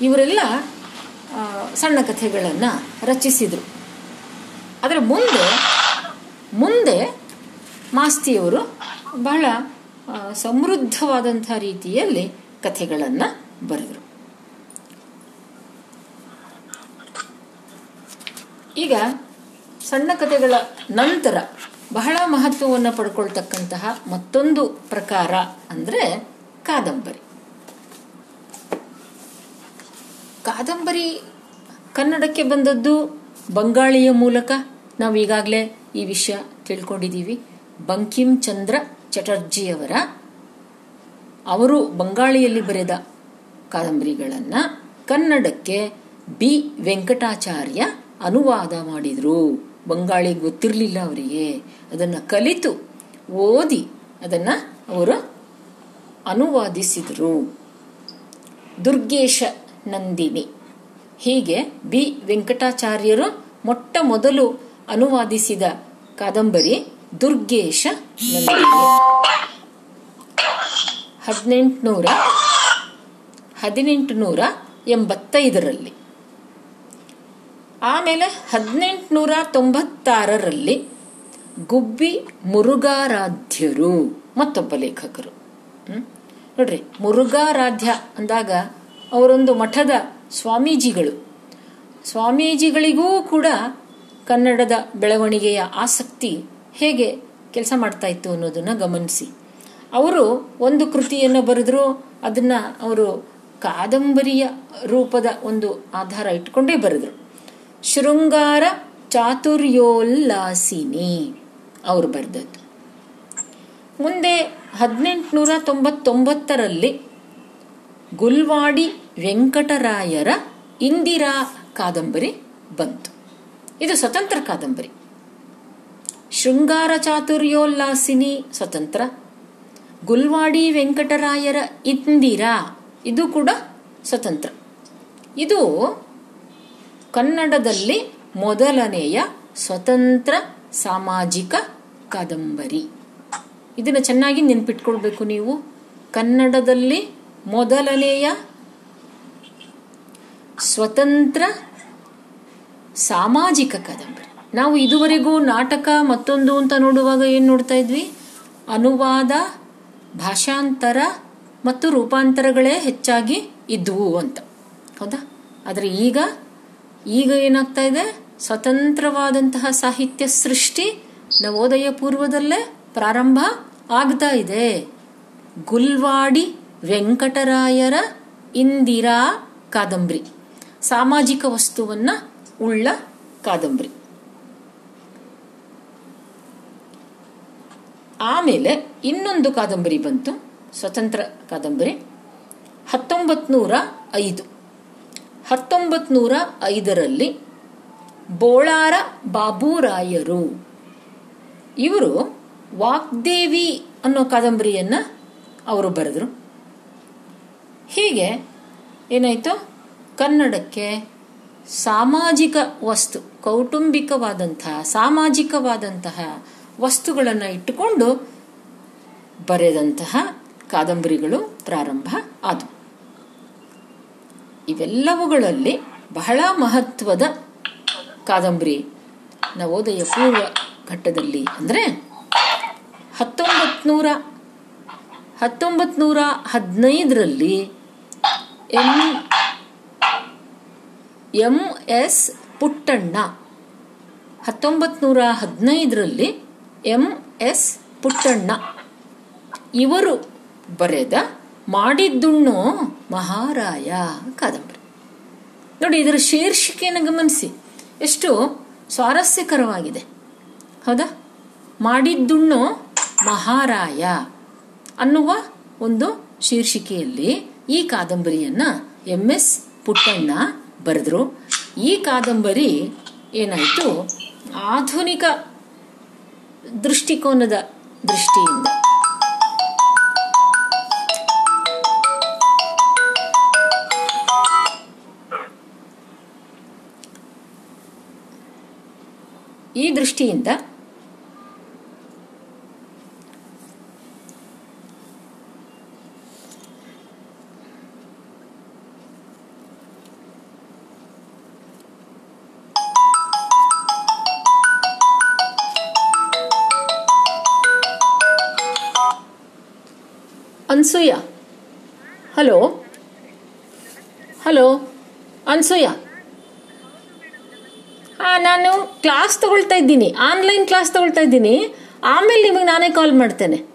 ಇವರೆಲ್ಲ ಸಣ್ಣ ಕಥೆಗಳನ್ನು ರಚಿಸಿದರು. ಅದರ ಮುಂದೆ ಮುಂದೆ ಮಾಸ್ತಿಯವರು ಬಹಳ ಸಮೃದ್ಧವಾದಂಥ ರೀತಿಯಲ್ಲಿ ಕಥೆಗಳನ್ನು ಬರೆದರು. ಈಗ ಸಣ್ಣ ಕಥೆಗಳ ನಂತರ ಬಹಳ ಮಹತ್ವವನ್ನು ಪಡ್ಕೊಳ್ತಕ್ಕಂತಹ ಮತ್ತೊಂದು ಪ್ರಕಾರ ಅಂದರೆ ಕಾದಂಬರಿ. ಕಾದಂಬರಿ ಕನ್ನಡಕ್ಕೆ ಬಂದದ್ದು ಬಂಗಾಳಿಯ ಮೂಲಕ. ನಾವು ಈಗಾಗಲೇ ಈ ವಿಷಯ ತಿಳ್ಕೊಂಡಿದ್ದೀವಿ. ಬಂಕಿಂ ಚಂದ್ರ ಚಟರ್ಜಿಯವರ ಅವರು ಬಂಗಾಳಿಯಲ್ಲಿ ಬರೆದ ಕಾದಂಬರಿಗಳನ್ನು ಕನ್ನಡಕ್ಕೆ ಬಿ ವೆಂಕಟಾಚಾರ್ಯ ಅನುವಾದ ಮಾಡಿದರು. ಬಂಗಾಳಿ ಗೊತ್ತಿರಲಿಲ್ಲ ಅವರಿಗೆ. ಅದನ್ನು ಕಲಿತು ಓದಿ ಅದನ್ನು ಅವರು ಅನುವಾದಿಸಿದರು. ದುರ್ಗೇಶ ನಂದಿನಿ. ಹೀಗೆ ಬಿ ವೆಂಕಟಾಚಾರ್ಯರು ಮೊಟ್ಟ ಮೊದಲು ಅನುವಾದಿಸಿದ ಕಾದಂಬರಿ ದುರ್ಗೇಶ ನಂದಿನಿ ಹದಿನೆಂಟುನೂರ ಹದಿನೆಂಟುನೂರ ಎಂಬತ್ತೈದರಲ್ಲಿ. ಆಮೇಲೆ ಹದಿನೆಂಟುನೂರ ತೊಂಬತ್ತಾರರಲ್ಲಿ ಗುಬ್ಬಿ ಮುರುಘಾರಾಧ್ಯರು ಮತ್ತೊಬ್ಬ ಲೇಖಕರು? ನೋಡ್ರಿ, ಮುರುಘಾರಾಧ್ಯ ಅಂದಾಗ ಅವರೊಂದು ಮಠದ ಸ್ವಾಮೀಜಿಗಳು. ಸ್ವಾಮೀಜಿಗಳಿಗೂ ಕೂಡ ಕನ್ನಡದ ಬೆಳವಣಿಗೆಯ ಆಸಕ್ತಿ ಹೇಗೆ ಕೆಲಸ ಮಾಡ್ತಾ ಇತ್ತು ಅನ್ನೋದನ್ನ ಗಮನಿಸಿ. ಅವರು ಒಂದು ಕೃತಿಯನ್ನು ಬರೆದ್ರು, ಅದನ್ನ ಅವರು ಕಾದಂಬರಿಯ ರೂಪದ ಒಂದು ಆಧಾರ ಇಟ್ಕೊಂಡೇ ಬರೆದ್ರು. ಶೃಂಗಾರ ಚಾತುರ್ಯೋಲ್ಲಾಸಿನಿ ಅವರು ಬರೆದದ್ದು. ಮುಂದೆ ಹದಿನೆಂಟುನೂರ ತೊಂಬತ್ತೊಂಬತ್ತರಲ್ಲಿ ಗುಲ್ವಾಡಿ ವೆಂಕಟರಾಯರ ಇಂದಿರಾ ಕಾದಂಬರಿ ಬಂತು. ಇದು ಸ್ವತಂತ್ರ ಕಾದಂಬರಿ. ಶೃಂಗಾರ ಚಾತುರ್ಯೋಲ್ಲಾಸಿನಿ ಸ್ವತಂತ್ರ. ಗುಲ್ವಾಡಿ ವೆಂಕಟರಾಯರ ಇಂದಿರಾ, ಇದು ಕೂಡ ಸ್ವತಂತ್ರ. ಇದು ಕನ್ನಡದಲ್ಲಿ ಮೊದಲನೆಯ ಸ್ವತಂತ್ರ ಸಾಮಾಜಿಕ ಕಾದಂಬರಿ. ಇದನ್ನು ಚೆನ್ನಾಗಿ ನೆನ್ಪಿಟ್ಕೊಳ್ಬೇಕು ನೀವು. ಕನ್ನಡದಲ್ಲಿ ಮೊದಲನೆಯ ಸ್ವತಂತ್ರ ಸಾಮಾಜಿಕ ಕಾದಂಬರಿ. ನಾವು ಇದುವರೆಗೂ ನಾಟಕ ಮತ್ತೊಂದು ಅಂತ ನೋಡುವಾಗ ಏನು ನೋಡ್ತಾ ಇದ್ವಿ? ಅನುವಾದ, ಭಾಷಾಂತರ ಮತ್ತು ರೂಪಾಂತರಗಳೇ ಹೆಚ್ಚಾಗಿ ಇದ್ವು ಅಂತ. ಹೌದಾ? ಆದರೆ ಈಗ ಈಗ ಏನಾಗ್ತಾ ಇದೆ? ಸ್ವತಂತ್ರವಾದಂತಹ ಸಾಹಿತ್ಯ ಸೃಷ್ಟಿ ನವೋದಯ ಪೂರ್ವದಲ್ಲೇ ಪ್ರಾರಂಭ ಆಗ್ತಾ ಇದೆ. ಗುಲ್ವಾಡಿ ವೆಂಕಟರಾಯರ ಇಂದಿರಾ ಕಾದಂಬರಿ. ಸಾಮಾಜಿಕ ವಸ್ತುವನ್ನ ಉಳ್ಳ ಕಾದಂಬರಿ. ಆಮೇಲೆ ಇನ್ನೊಂದು ಕಾದಂಬರಿ ಬಂತು, ಸ್ವತಂತ್ರ ಕಾದಂಬರಿ. ಹತ್ತೊಂಬತ್ ನೂರ ಐದು. ಹತ್ತೊಂಬತ್ ನೂರ ಐದರಲ್ಲಿ ಬೋಳಾರ ಬಾಬುರಾಯರು. ಇವರು ವಾಗ್ದೇವಿ ಅನ್ನೋ ಕಾದಂಬರಿಯನ್ನ ಅವರು ಬರೆದರು. ಹೀಗೆ ಏನಾಯಿತು? ಕನ್ನಡಕ್ಕೆ ಸಾಮಾಜಿಕ ವಸ್ತು, ಕೌಟುಂಬಿಕವಾದಂತಹ, ಸಾಮಾಜಿಕವಾದಂತಹ ವಸ್ತುಗಳನ್ನು ಇಟ್ಟುಕೊಂಡು ಬರೆದಂತಹ ಕಾದಂಬರಿಗಳು ಪ್ರಾರಂಭ ಆದವು ಇವೆಲ್ಲವುಗಳಲ್ಲಿ ಬಹಳ ಮಹತ್ವದ ಕಾದಂಬರಿ ನವೋದಯ ಪೂರ್ವ ಘಟ್ಟದಲ್ಲಿ ಅಂದರೆ ಹತ್ತೊಂಬತ್ ನೂರ ಹತ್ತೊಂಬತ್ ನೂರ ಹದಿನೈದರಲ್ಲಿ ಎಂ ಎಂ ಎಸ್ ಪುಟ್ಟಣ್ಣ ಹತ್ತೊಂಬತ್ ನೂರ ಹದಿನೈದರಲ್ಲಿ ಎಂ ಎಸ್ ಪುಟ್ಟಣ್ಣ. ಇವರು ಬರೆದ ಮಾಡಿದ್ದುಣ್ಣು ಮಹಾರಾಯ ಕಾದಂಬರಿ. ನೋಡಿ, ಇದರ ಶೀರ್ಷಿಕೆಯನ್ನು ಗಮನಿಸಿ. ಎಷ್ಟು ಸ್ವಾರಸ್ಯಕರವಾಗಿದೆ. ಹೌದಾ? ಮಾಡಿದ್ದುಣ್ಣು ಮಹಾರಾಯ ಅನ್ನುವ ಒಂದು ಶೀರ್ಷಿಕೆಯಲ್ಲಿ ಈ ಕಾದಂಬರಿಯನ್ನ ಎಂ ಎಸ್ ಪುಟ್ಟಣ್ಣ ಬರೆದ್ರು. ಈ ಕಾದಂಬರಿ ಏನಾಯಿತು? ಆಧುನಿಕ ದೃಷ್ಟಿಕೋನದ ದೃಷ್ಟಿಯಿಂದ. ಈ ದೃಷ್ಟಿಯಿಂದ ಅನ್ಸೂಯ. ಹಾಂ, ನಾನು ಕ್ಲಾಸ್ ತಗೊಳ್ತಾ ಇದ್ದೀನಿ. ಆನ್ಲೈನ್ ಕ್ಲಾಸ್ ತಗೊಳ್ತಾ ಇದ್ದೀನಿ. ಆಮೇಲೆ ನಿಮಗೆ ನಾನೇ ಕಾಲ್ ಮಾಡ್ತೇನೆ.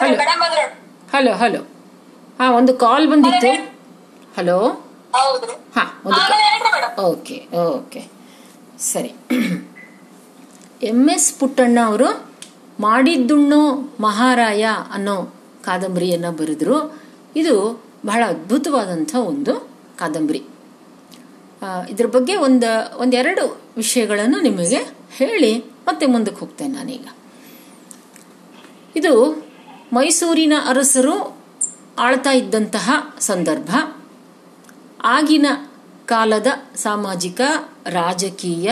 Hello hello. ಹಲೋ ಹಾಂ ಒಂದು ಕಾಲ್ ಬಂದಿತ್ತು. ಹಲೋ ಹಾಂ ಒಂದು ಓಕೆ ಓಕೆ. ಸರಿ. ಎಂ ಎಸ್ ಪುಟ್ಟಣ್ಣ ಅವರು ಮಾಡಿದ್ದುಣ್ಣು ಮಹಾರಾಯ ಅನ್ನೋ ಕಾದಂಬರಿಯನ್ನು ಬರೆದ್ರು. ಇದು ಬಹಳ ಅದ್ಭುತವಾದಂಥ ಒಂದು ಕಾದಂಬರಿ. ಇದ್ರ ಬಗ್ಗೆ ಒಂದು ಒಂದೆರಡು ವಿಷಯಗಳನ್ನು ನಿಮಗೆ ಹೇಳಿ ಮತ್ತೆ ಮುಂದಕ್ಕೆ ಹೋಗ್ತೇನೆ ನಾನೀಗ. ಇದು ಮೈಸೂರಿನ ಅರಸರು ಆಳ್ತಾ ಇದ್ದಂತಹ ಸಂದರ್ಭ. ಆಗಿನ ಕಾಲದ ಸಾಮಾಜಿಕ, ರಾಜಕೀಯ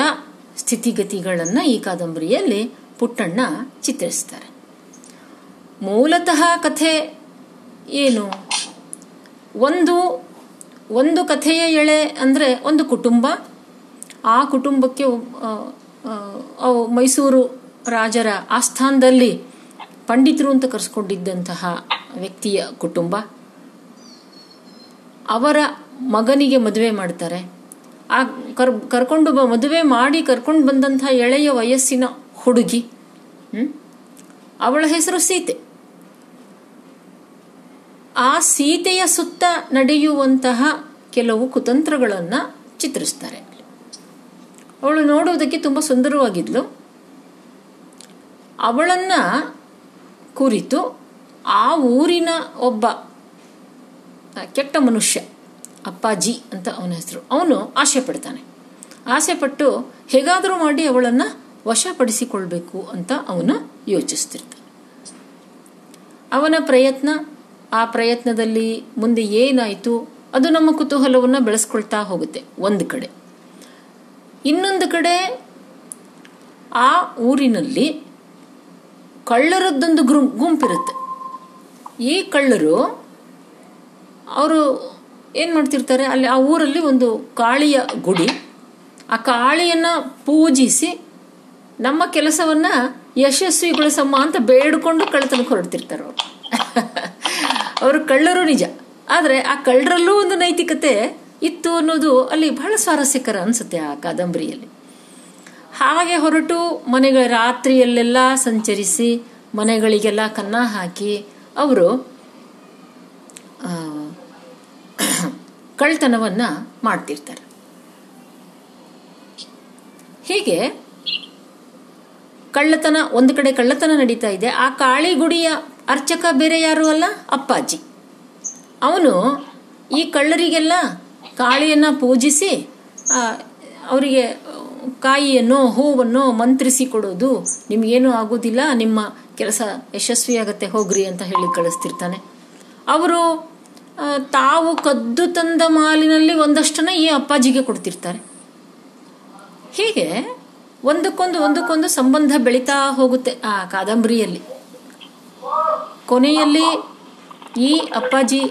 ಸ್ಥಿತಿಗತಿಗಳನ್ನು ಈ ಕಾದಂಬರಿಯಲ್ಲಿ ಪುಟ್ಟಣ್ಣ ಚಿತ್ರಿಸ್ತಾರೆ. ಮೂಲತಃ ಕಥೆ ಏನು? ಒಂದು ಒಂದು ಕಥೆಯ ಎಳೆ ಅಂದರೆ ಒಂದು ಕುಟುಂಬ. ಆ ಕುಟುಂಬಕ್ಕೆ ಮೈಸೂರು ರಾಜರ ಆಸ್ಥಾನದಲ್ಲಿ ಪಂಡಿತರು ಅಂತ ಕರೆಸ್ಕೊಂಡಿದ್ದಂತಹ ವ್ಯಕ್ತಿಯ ಕುಟುಂಬ, ಅವರ ಮಗನಿಗೆ ಮದುವೆ ಮಾಡ್ತಾರೆ. ಆ ಕರ್, ಕರ್ಕೊಂಡು ಬ, ಮದುವೆ ಮಾಡಿ ಕರ್ಕೊಂಡು ಬಂದಂಥ ಎಳೆಯ ವಯಸ್ಸಿನ ಹುಡುಗಿ? ಅವಳ ಹೆಸರು ಸೀತೆ. ಆ ಸೀತೆಯ ಸುತ್ತ ನಡೆಯುವಂತಹ ಕೆಲವು ಕುತಂತ್ರಗಳನ್ನು ಚಿತ್ರಿಸ್ತಾರೆ. ಅವಳು ನೋಡುವುದಕ್ಕೆ ತುಂಬ ಸುಂದರವಾಗಿದ್ಲು. ಅವಳನ್ನ ಕುರಿತು ಆ ಊರಿನ ಒಬ್ಬ ಕೆಟ್ಟ ಮನುಷ್ಯ, ಅಪ್ಪಾಜಿ ಅಂತ ಅವನ ಹೆಸರು. ಅವನು ಆಸೆ ಪಡ್ತಾನೆ. ಆಸೆ ಪಟ್ಟು ಹೇಗಾದರೂ ಮಾಡಿ ಅವಳನ್ನು ವಶಪಡಿಸಿಕೊಳ್ಬೇಕು ಅಂತ ಅವನು ಯೋಚಿಸ್ತಿರ್ತಾನೆ. ಅವನ ಪ್ರಯತ್ನ, ಆ ಪ್ರಯತ್ನದಲ್ಲಿ ಮುಂದೆ ಏನಾಯಿತು, ಅದು ನಮ್ಮ ಕುತೂಹಲವನ್ನು ಬೆಳೆಸ್ಕೊಳ್ತಾ ಹೋಗುತ್ತೆ ಒಂದು ಕಡೆ. ಇನ್ನೊಂದು ಕಡೆ ಆ ಊರಿನಲ್ಲಿ ಕಳ್ಳರದ್ದೊಂದು ಗ್ರು ಗುಂಪಿರುತ್ತೆ. ಈ ಕಳ್ಳರು ಅವರು ಏನು ಮಾಡ್ತಿರ್ತಾರೆ? ಅಲ್ಲಿ ಆ ಊರಲ್ಲಿ ಒಂದು ಕಾಳಿಯ ಗುಡಿ. ಆ ಕಾಳಿಯನ್ನು ಪೂಜಿಸಿ ನಮ್ಮ ಕೆಲಸವನ್ನು ಯಶಸ್ವಿಗೊಳಿಸಮ್ಮ ಅಂತ ಬೇಡ್ಕೊಂಡು ಕಳ್ಳತನಕ್ಕೆ ಹೊರಡ್ತಿರ್ತಾರೆ ಅವರು. ಕಳ್ಳರು ನಿಜ. ಆದರೆ ಆ ಕಳ್ಳರಲ್ಲೂ ಒಂದು ನೈತಿಕತೆ ಇತ್ತು ಅನ್ನೋದು ಅಲ್ಲಿ ಬಹಳ ಸ್ವಾರಸ್ಯಕರ ಅನ್ಸುತ್ತೆ ಆ ಕಾದಂಬರಿಯಲ್ಲಿ. ಹಾಗೆ ಹೊರಟು ಮನೆಗಳ ರಾತ್ರಿಯಲ್ಲೆಲ್ಲ ಸಂಚರಿಸಿ ಮನೆಗಳಿಗೆಲ್ಲ ಕನ್ನ ಹಾಕಿ ಅವರು ಕಳ್ತನವನ್ನ ಮಾಡ್ತಿರ್ತಾರೆ. ಹೀಗೆ ಕಳ್ಳತನ, ಒಂದು ಕಡೆ ಕಳ್ಳತನ ನಡೀತಾ ಇದೆ. ಆ ಕಾಳಿ ಗುಡಿಯ ಅರ್ಚಕ ಬೇರೆ ಯಾರು ಅಲ್ಲ? ಅಪ್ಪಾಜಿ. ಅವನು ಈ ಕಳ್ಳರಿಗೆಲ್ಲ ಕಾಳಿಯನ್ನು ಪೂಜಿಸಿ ಅವರಿಗೆ ಕಾಯಿಯನ್ನು, ಹೂವನ್ನು ಮಂತ್ರಿಸಿ ಕೊಡೋದು ನಿಮಗೇನು ಆಗೋದಿಲ್ಲ, ನಿಮ್ಮ ಕೆಲಸ ಯಶಸ್ವಿಯಾಗತ್ತೆ, ಹೋಗ್ರಿ ಅಂತ ಹೇಳಿ ಕಳಿಸ್ತಿರ್ತಾನೆ. ಅವರು ತಾವು ಕದ್ದು ತಂದ ಮಾಲಿನಲ್ಲಿ ಒಂದಷ್ಟನ್ನ ಈ ಅಪ್ಪಾಜಿಗೆ ಕೊಡ್ತಿರ್ತಾರೆ. ಹೀಗೆ ಒಂದಕ್ಕೊಂದು ಒಂದಕ್ಕೊಂದು ಸಂಬಂಧ ಬೆಳೀತಾ ಹೋಗುತ್ತೆ ಆ ಕಾದಂಬರಿಯಲ್ಲಿ. ಕೊನೆಯಲ್ಲಿ ಈ ಅಪ್ಪಾಜಿ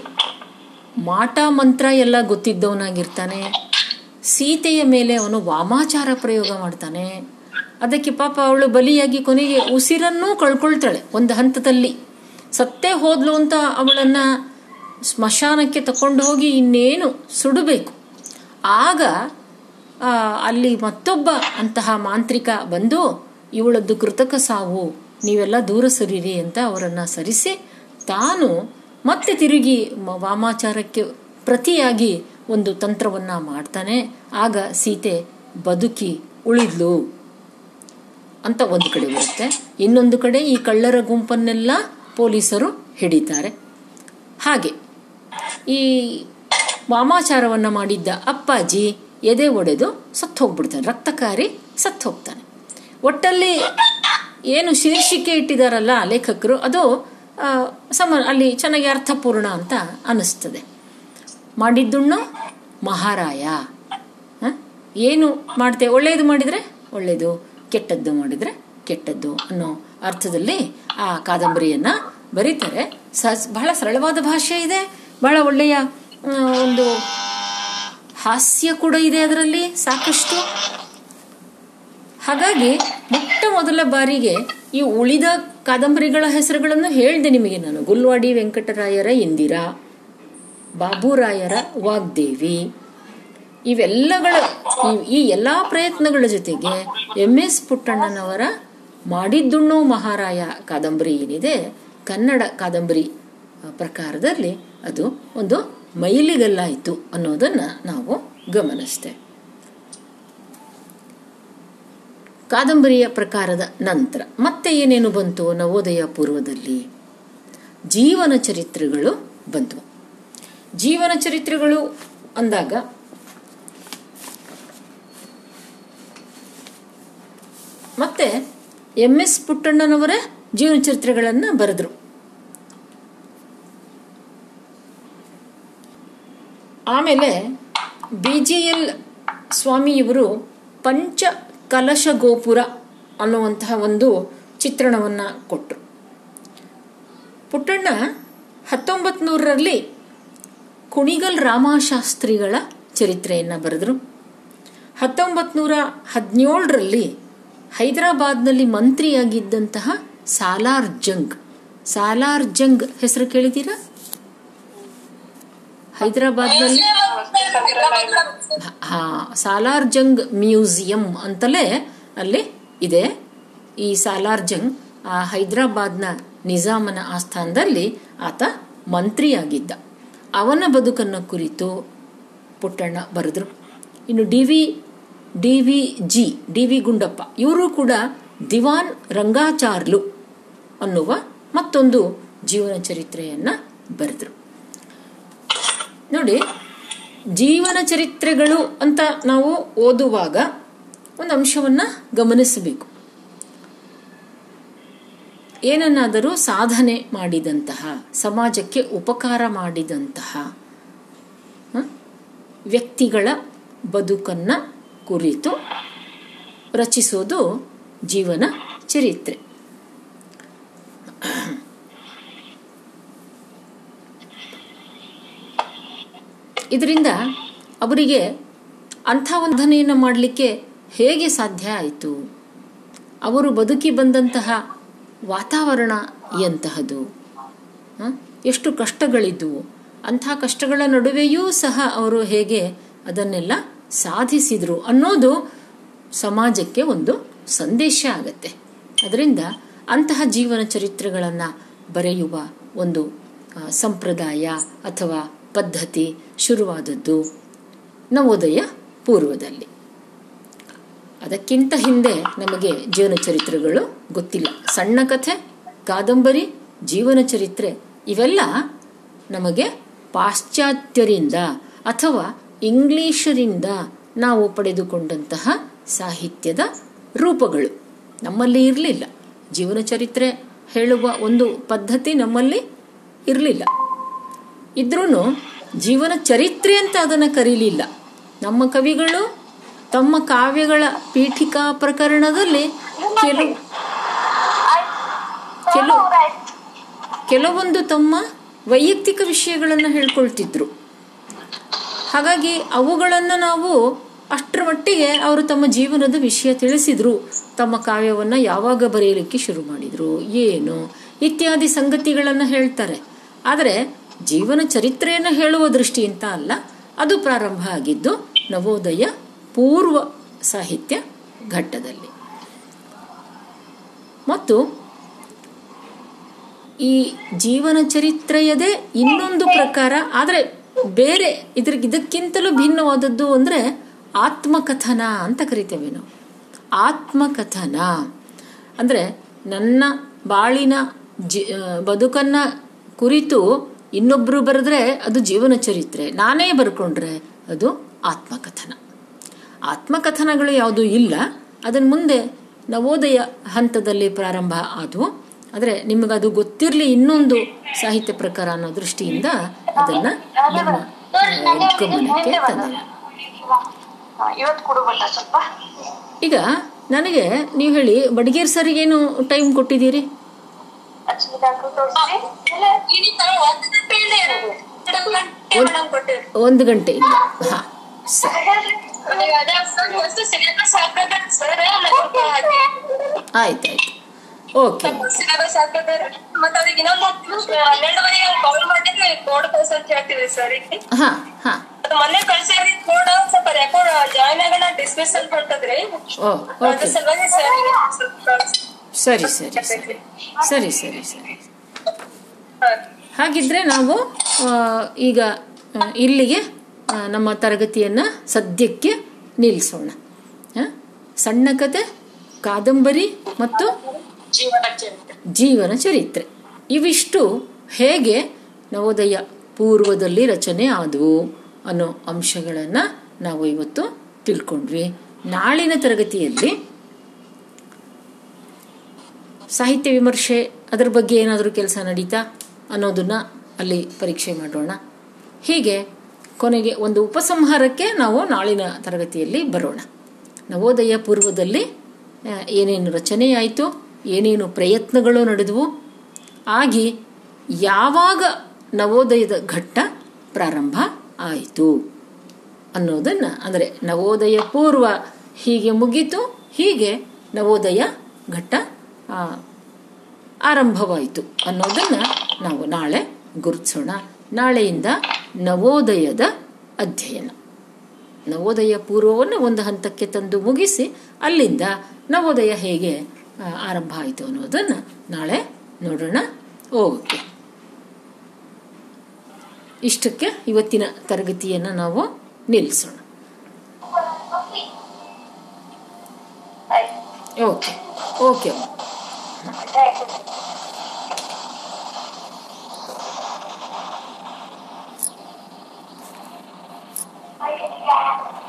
ಮಾಟ, ಮಂತ್ರ ಎಲ್ಲ ಗೊತ್ತಿದ್ದವನಾಗಿರ್ತಾನೆ. ಸೀತೆಯ ಮೇಲೆ ಅವನು ವಾಮಾಚಾರ ಪ್ರಯೋಗ ಮಾಡ್ತಾನೆ. ಅದಕ್ಕೆ ಪಾಪ ಅವಳು ಬಲಿಯಾಗಿ ಕೊನೆಗೆ ಉಸಿರನ್ನೂ ಕಳ್ಕೊಳ್ತಾಳೆ ಒಂದು ಹಂತದಲ್ಲಿ. ಸತ್ತೇ ಹೋದ್ಲು ಅಂತ ಅವಳನ್ನ ಸ್ಮಶಾನಕ್ಕೆ ತಕೊಂಡು ಹೋಗಿ ಇನ್ನೇನು ಸುಡಬೇಕು. ಆಗ ಅಲ್ಲಿ ಮತ್ತೊಬ್ಬ ಅಂತಹ ಮಾಂತ್ರಿಕ ಬಂದು, ಇವಳದ್ದು ಕೃತಕ ಸಾವು, ನೀವೆಲ್ಲ ದೂರ ಸರಿರಿ ಅಂತ ಅವರನ್ನು ಸರಿಸಿ, ತಾನು ಮತ್ತೆ ತಿರುಗಿ ವಾಮಾಚಾರಕ್ಕೆ ಪ್ರತಿಯಾಗಿ ಒಂದು ತಂತ್ರವನ್ನ ಮಾಡ್ತಾನೆ. ಆಗ ಸೀತೆ ಬದುಕಿ ಉಳಿದ್ಲು ಅಂತ ಒಂದು ಕಡೆ ಬರುತ್ತೆ. ಇನ್ನೊಂದು ಕಡೆ ಈ ಕಳ್ಳರ ಗುಂಪನ್ನೆಲ್ಲ ಪೊಲೀಸರು ಹಿಡಿತಾರೆ. ಹಾಗೆ ಈ ವಾಮಾಚಾರವನ್ನು ಮಾಡಿದ್ದ ಅಪ್ಪಾಜಿ ಎದೆ ಒಡೆದು ಸತ್ತು ಹೋಗ್ಬಿಡ್ತಾನೆ ರಕ್ತಕಾರಿ ಸತ್ತು ಹೋಗ್ತಾನೆ ಒಟ್ಟಲ್ಲಿ ಏನು ಶೀರ್ಷಿಕೆ ಇಟ್ಟಿದಾರಲ್ಲ ಲೇಖಕರು, ಅದು ಸಮ, ಅಲ್ಲಿ ಚೆನ್ನಾಗಿ ಅರ್ಥಪೂರ್ಣ ಅಂತ ಅನಿಸ್ತದೆ. ಮಾಡಿದ್ದುಣ್ಣು ಮಹಾರಾಯ. ಏನು ಮಾಡ್ತೇವೆ ಒಳ್ಳೆಯದು ಮಾಡಿದರೆ ಒಳ್ಳೆಯದು ಕೆಟ್ಟದ್ದು ಮಾಡಿದರೆ ಕೆಟ್ಟದ್ದು ಅನ್ನೋ ಅರ್ಥದಲ್ಲಿ ಆ ಕಾದಂಬರಿಯನ್ನು ಬರೀತಾರೆ. ಬಹಳ ಸರಳವಾದ ಭಾಷೆ ಇದೆ. ಬಹಳ ಒಳ್ಳೆಯ ಒಂದು ಹಾಸ್ಯ ಕೂಡ ಇದೆ ಅದರಲ್ಲಿ, ಸಾಕಷ್ಟು. ಹಾಗಾಗಿ ಮೊಟ್ಟ ಮೊದಲ ಬಾರಿಗೆ ಈ ಉಳಿದ ಕಾದಂಬರಿಗಳ ಹೆಸರುಗಳನ್ನು ಹೇಳಿದೆ ನಿಮಗೆ ನಾನು. ಗುಲ್ವಾಡಿ ವೆಂಕಟರಾಯರ ಇಂದಿರಾ. ಬಾಬುರಾಯರ ವಾಗ್ದೇವಿ. ಇವೆಲ್ಲಗಳ ಈ ಎಲ್ಲ ಪ್ರಯತ್ನಗಳ ಜೊತೆಗೆ ಎಂ ಎಸ್ ಪುಟ್ಟಣ್ಣನವರ ಮಾಡಿದ್ದುಣ್ಣು ಮಹಾರಾಯ ಕಾದಂಬರಿ ಏನಿದೆ, ಕನ್ನಡ ಕಾದಂಬರಿ ಪ್ರಕಾರದಲ್ಲಿ ಅದು ಒಂದು ಮೈಲಿಗಲ್ಲಾಯಿತು ಅನ್ನೋದನ್ನ ನಾವು ಗಮನಿಸ್ತೇವೆ ಕಾದಂಬರಿಯ ಪ್ರಕಾರದ ನಂತರ ಮತ್ತೆ ಏನೇನು ಬಂತು ನವೋದಯ ಪೂರ್ವದಲ್ಲಿ? ಜೀವನ ಚರಿತ್ರೆಗಳು ಬಂದವು. ಜೀವನ ಚರಿತ್ರೆಗಳು ಅಂದಾಗ ಮತ್ತೆ ಎಂ ಎಸ್ ಪುಟ್ಟಣ್ಣನವರ ಜೀವನ ಚರಿತ್ರೆಗಳನ್ನು ಬರೆದ್ರು. ಆಮೇಲೆ ಬಿ ಜಿ ಎಲ್ ಸ್ವಾಮಿಯವರು ಪಂಚ ಕಲಶ ಗೋಪುರ ಅನ್ನುವಂತಹ ಒಂದು ಚಿತ್ರಣವನ್ನು ಕೊಟ್ಟರು ಪುಟ್ಟಣ್ಣ ಹತ್ತೊಂಬತ್ತು ನೂರರಲ್ಲಿ ಕುಣಿಗಲ್ ರಾಮಶಾಸ್ತ್ರಿಗಳ ಚರಿತ್ರೆಯನ್ನು ಬರೆದರು. ಹತ್ತೊಂಬತ್ತು ನೂರ ಹದಿನೇಳರಲ್ಲಿ ಹೈದರಾಬಾದ್ನಲ್ಲಿ ಮಂತ್ರಿಯಾಗಿದ್ದಂತಹ ಸಾಲಾರ್ ಜಂಗ್. ಸಾಲಾರ್ ಜಂಗ್ ಹೆಸರು ಕೇಳಿದ್ದೀರಾ? ಹೈದರಾಬಾದ್ನಲ್ಲಿ ಹಾ, ಸಾಲಾರ್ ಜಂಗ್ ಮ್ಯೂಸಿಯಂ ಅಂತಲೇ ಅಲ್ಲಿ ಇದೆ. ಈ ಸಾಲಾರ್ ಜಂಗ್ ಹೈದರಾಬಾದ್ನ ನಿಜಾಮನ ಆಸ್ಥಾನದಲ್ಲಿ ಆತ ಮಂತ್ರಿಯಾಗಿದ್ದ. ಅವನ ಬದುಕನ್ನು ಕುರಿತು ಪುಟ್ಟಣ್ಣ ಬರೆದ್ರು. ಇನ್ನು D V D V G, D V Gundappa, ಇವರು ಕೂಡ ದಿವಾನ್ ರಂಗಾಚಾರ್ಲು ಅನ್ನುವ ಮತ್ತೊಂದು ಜೀವನ ಚರಿತ್ರೆಯನ್ನ ಬರೆದ್ರು. ನೋಡಿ, ಜೀವನ ಚರಿತ್ರೆಗಳು ಅಂತ ನಾವು ಓದುವಾಗ ಒಂದು ಅಂಶವನ್ನ ಗಮನಿಸಬೇಕು. ಏನನ್ನಾದರೂ ಸಾಧನೆ ಮಾಡಿದಂತಹ, ಸಮಾಜಕ್ಕೆ ಉಪಕಾರ ಮಾಡಿದಂತಹ ವ್ಯಕ್ತಿಗಳ ಬದುಕನ್ನ ಕುರಿತು ರಚಿಸೋದು ಜೀವನ ಚರಿತ್ರೆ. ಇದರಿಂದ ಅವರಿಗೆ ಅಂಥ ವಂದನೆಯನ್ನು ಮಾಡಲಿಕ್ಕೆ ಹೇಗೆ ಸಾಧ್ಯ ಆಯಿತು? ಅವರು ಬದುಕಿ ಬಂದಂತಹ ವಾತಾವರಣ ಎಂತಹದು? ಎಷ್ಟು ಕಷ್ಟಗಳಿದ್ದವು ಅಂಥ ಕಷ್ಟಗಳ ನಡುವೆಯೂ ಸಹ ಅವರು ಹೇಗೆ ಅದನ್ನೆಲ್ಲ ಸಾಧಿಸಿದ್ರು ಅನ್ನೋದು ಸಮಾಜಕ್ಕೆ ಒಂದು ಸಂದೇಶ ಆಗತ್ತೆ. ಅದರಿಂದ ಅಂತಹ ಜೀವನ ಚರಿತ್ರೆಗಳನ್ನು ಬರೆಯುವ ಒಂದು ಸಂಪ್ರದಾಯ ಅಥವಾ ಪದ್ಧತಿ ಶುರುವಾದದ್ದು ನವೋದಯ ಪೂರ್ವದಲ್ಲಿ. ಅದಕ್ಕಿಂತ ಹಿಂದೆ ನಮಗೆ ಜೀವನ ಚರಿತ್ರೆಗಳು ಗೊತ್ತಿಲ್ಲ. ಸಣ್ಣ ಕಥೆ, ಕಾದಂಬರಿ, ಜೀವನ ಚರಿತ್ರೆ, ಇವೆಲ್ಲ ನಮಗೆ ಪಾಶ್ಚಾತ್ಯರಿಂದ ಅಥವಾ ಇಂಗ್ಲಿಷರಿಂದ ನಾವು ಪಡೆದುಕೊಂಡಂತಹ ಸಾಹಿತ್ಯದ ರೂಪಗಳು. ನಮ್ಮಲ್ಲಿ ಇರಲಿಲ್ಲ. ಜೀವನ ಚರಿತ್ರೆ ಹೇಳುವ ಒಂದು ಪದ್ಧತಿ ನಮ್ಮಲ್ಲಿ ಇರಲಿಲ್ಲ. ಇದ್ರೂ ಜೀವನ ಚರಿತ್ರೆ ಅಂತ ಅದನ್ನು ಕರೀಲಿಲ್ಲ. ನಮ್ಮ ಕವಿಗಳು ತಮ್ಮ ಕಾವ್ಯಗಳ ಪೀಠಿಕಾ ಪ್ರಕರಣದಲ್ಲಿ ಕೆಲವು ಕೆಲವು ಕೆಲವೊಂದು ತಮ್ಮ ವೈಯಕ್ತಿಕ ವಿಷಯಗಳನ್ನು ಹೇಳ್ಕೊಳ್ತಿದ್ರು. ಹಾಗಾಗಿ ಅವುಗಳನ್ನು ನಾವು ಅಷ್ಟರ ಮಟ್ಟಿಗೆ ಅವರು ತಮ್ಮ ಜೀವನದ ವಿಷಯ ತಿಳಿಸಿದ್ರು. ತಮ್ಮ ಕಾವ್ಯವನ್ನು ಯಾವಾಗ ಬರೆಯಲಿಕ್ಕೆ ಶುರು ಮಾಡಿದ್ರು, ಏನು ಇತ್ಯಾದಿ ಸಂಗತಿಗಳನ್ನು ಹೇಳ್ತಾರೆ. ಆದರೆ ಜೀವನ ಚರಿತ್ರೆಯನ್ನು ಹೇಳುವ ದೃಷ್ಟಿಯಿಂದ ಅಲ್ಲ, ಅದು ಪ್ರಾರಂಭ ಆಗಿದ್ದು ನವೋದಯ ಪೂರ್ವ ಸಾಹಿತ್ಯ ಘಟ್ಟದಲ್ಲಿ. ಮತ್ತು ಈ ಜೀವನ ಚರಿತ್ರೆಯದೇ ಇನ್ನೊಂದು ಪ್ರಕಾರ, ಆದರೆ ಬೇರೆ ಇದ್ರ, ಇದಕ್ಕಿಂತಲೂ ಭಿನ್ನವಾದದ್ದು ಅಂದರೆ ಆತ್ಮಕಥನ ಅಂತ ಕರಿತೇವೆ ನಾವು. ಆತ್ಮಕಥನ ಅಂದರೆ ನನ್ನ ಬಾಳಿನ ಜಿ ಬದುಕನ್ನ ಕುರಿತು ಇನ್ನೊಬ್ಬರು ಬರೆದ್ರೆ ಅದು ಜೀವನ ಚರಿತ್ರೆ. ನಾನೇ ಬರ್ಕೊಂಡ್ರೆ ಅದು ಆತ್ಮಕಥನ. ಆತ್ಮಕಥನಗಳು ಯಾವುದೂ ಇಲ್ಲ. ಅದನ್ನು ಮುಂದೆ ನವೋದಯ ಹಂತದಲ್ಲಿ ಪ್ರಾರಂಭ ಆದವು. ಆದರೆ ನಿಮಗದು ಗೊತ್ತಿರಲಿ ಇನ್ನೊಂದು ಸಾಹಿತ್ಯ ಪ್ರಕಾರ ಅನ್ನೋ ದೃಷ್ಟಿಯಿಂದ ಅದನ್ನ ನಿಮ್ಮ ಗಮನಕ್ಕೆ ತಂದೆ ಇವತ್ತು ಕೊಡು ಸ್ವಲ್ಪ ಈಗ ನನಗೆ ನೀವು ಹೇಳಿ ಬಡಗೇರ್ ಸರಿಗೇನು ಟೈಮ್ ಕೊಟ್ಟಿದ್ದೀರಿ? ಒಂದು ಗಂಟೆ ಹಾ ಸರಿ. ಆಯ್ತಾಯ್ತು ಓಕೆ ಕಾಲ್ ಮಾಡಿದ್ರೆ ಹೇಳ್ತೀವಿ ಸರ್ ಹಾ ಹಾ. ಮೊನ್ನೆ ಸ್ವಲ್ಪ ರೆಕಾರ್ಡ್ ಜಾಯ್ನ್ ಆಗೋಣ ಅಂತ ಸರ್, ಸರಿ. ಸರಿ ಸರಿ ಸರಿ. ಹಾಗಿದ್ರೆ ನಾವು ಈಗ ಇಲ್ಲಿಗೆ ನಮ್ಮ ತರಗತಿಯನ್ನು ಸದ್ಯಕ್ಕೆ ನಿಲ್ಲಿಸೋಣ? ಸಣ್ಣ ಕತೆ, ಕಾದಂಬರಿ ಮತ್ತು ಜೀವನ ಚರಿತ್ರೆ. ಇವಿಷ್ಟು ಹೇಗೆ ನವೋದಯ ಪೂರ್ವದಲ್ಲಿ ರಚನೆ ಆದವು ಅನ್ನೋ ಅಂಶಗಳನ್ನು ನಾವು ಇವತ್ತು ತಿಳ್ಕೊಂಡ್ವಿ. ನಾಳಿನ ತರಗತಿಯಲ್ಲಿ ಸಾಹಿತ್ಯ ವಿಮರ್ಶೆ ಅದರ ಬಗ್ಗೆ ಏನಾದರೂ ಕೆಲಸ ನಡೀತಾ ಅನ್ನೋದನ್ನ ಅಲ್ಲಿ ಪರೀಕ್ಷೆ ಮಾಡೋಣ. ಹೀಗೆ ಕೊನೆಗೆ ಒಂದು ಉಪಸಂಹಾರಕ್ಕೆ ನಾವು ನಾಳಿನ ತರಗತಿಯಲ್ಲಿ ಬರೋಣ. ನವೋದಯ ಪೂರ್ವದಲ್ಲಿ ಏನೇನು ಏನೇನು ರಚನೆಯಾಯಿತು, ಏನೇನು ಪ್ರಯತ್ನಗಳು ನಡೆದವು, ಆಗಿ ಯಾವಾಗ ನವೋದಯದ ಘಟ್ಟ ಪ್ರಾರಂಭ ಆಯಿತು ಅನ್ನೋದನ್ನು, ಅಂದರೆ ನವೋದಯ ಪೂರ್ವ ಹೀಗೆ ಮುಗೀತು, ಹೀಗೆ ನವೋದಯ ಘಟ್ಟ ಆರಂಭವಾಯಿತು ಅನ್ನೋದನ್ನು ನಾವು ನಾಳೆ ಗುರುತಿಸೋಣ. ನಾಳೆಯಿಂದ ನವೋದಯದ ಅಧ್ಯಯನ. ನವೋದಯ ಪೂರ್ವವನ್ನು ಒಂದು ಹಂತಕ್ಕೆ ತಂದು ಮುಗಿಸಿ ಅಲ್ಲಿಂದ ನವೋದಯ ಹೇಗೆ ಆರಂಭ ಆಯಿತು ಅನ್ನೋದನ್ನು ನಾಳೆ ನೋಡೋಣ. ಓಕೆ. ಇಷ್ಟಕ್ಕೆ ಇವತ್ತಿನ ತರಗತಿಯನ್ನು ನಾವು ನಿಲ್ಲಿಸೋಣ. ಓಕೆ. ಓಕೆ. ಆಯ್ತು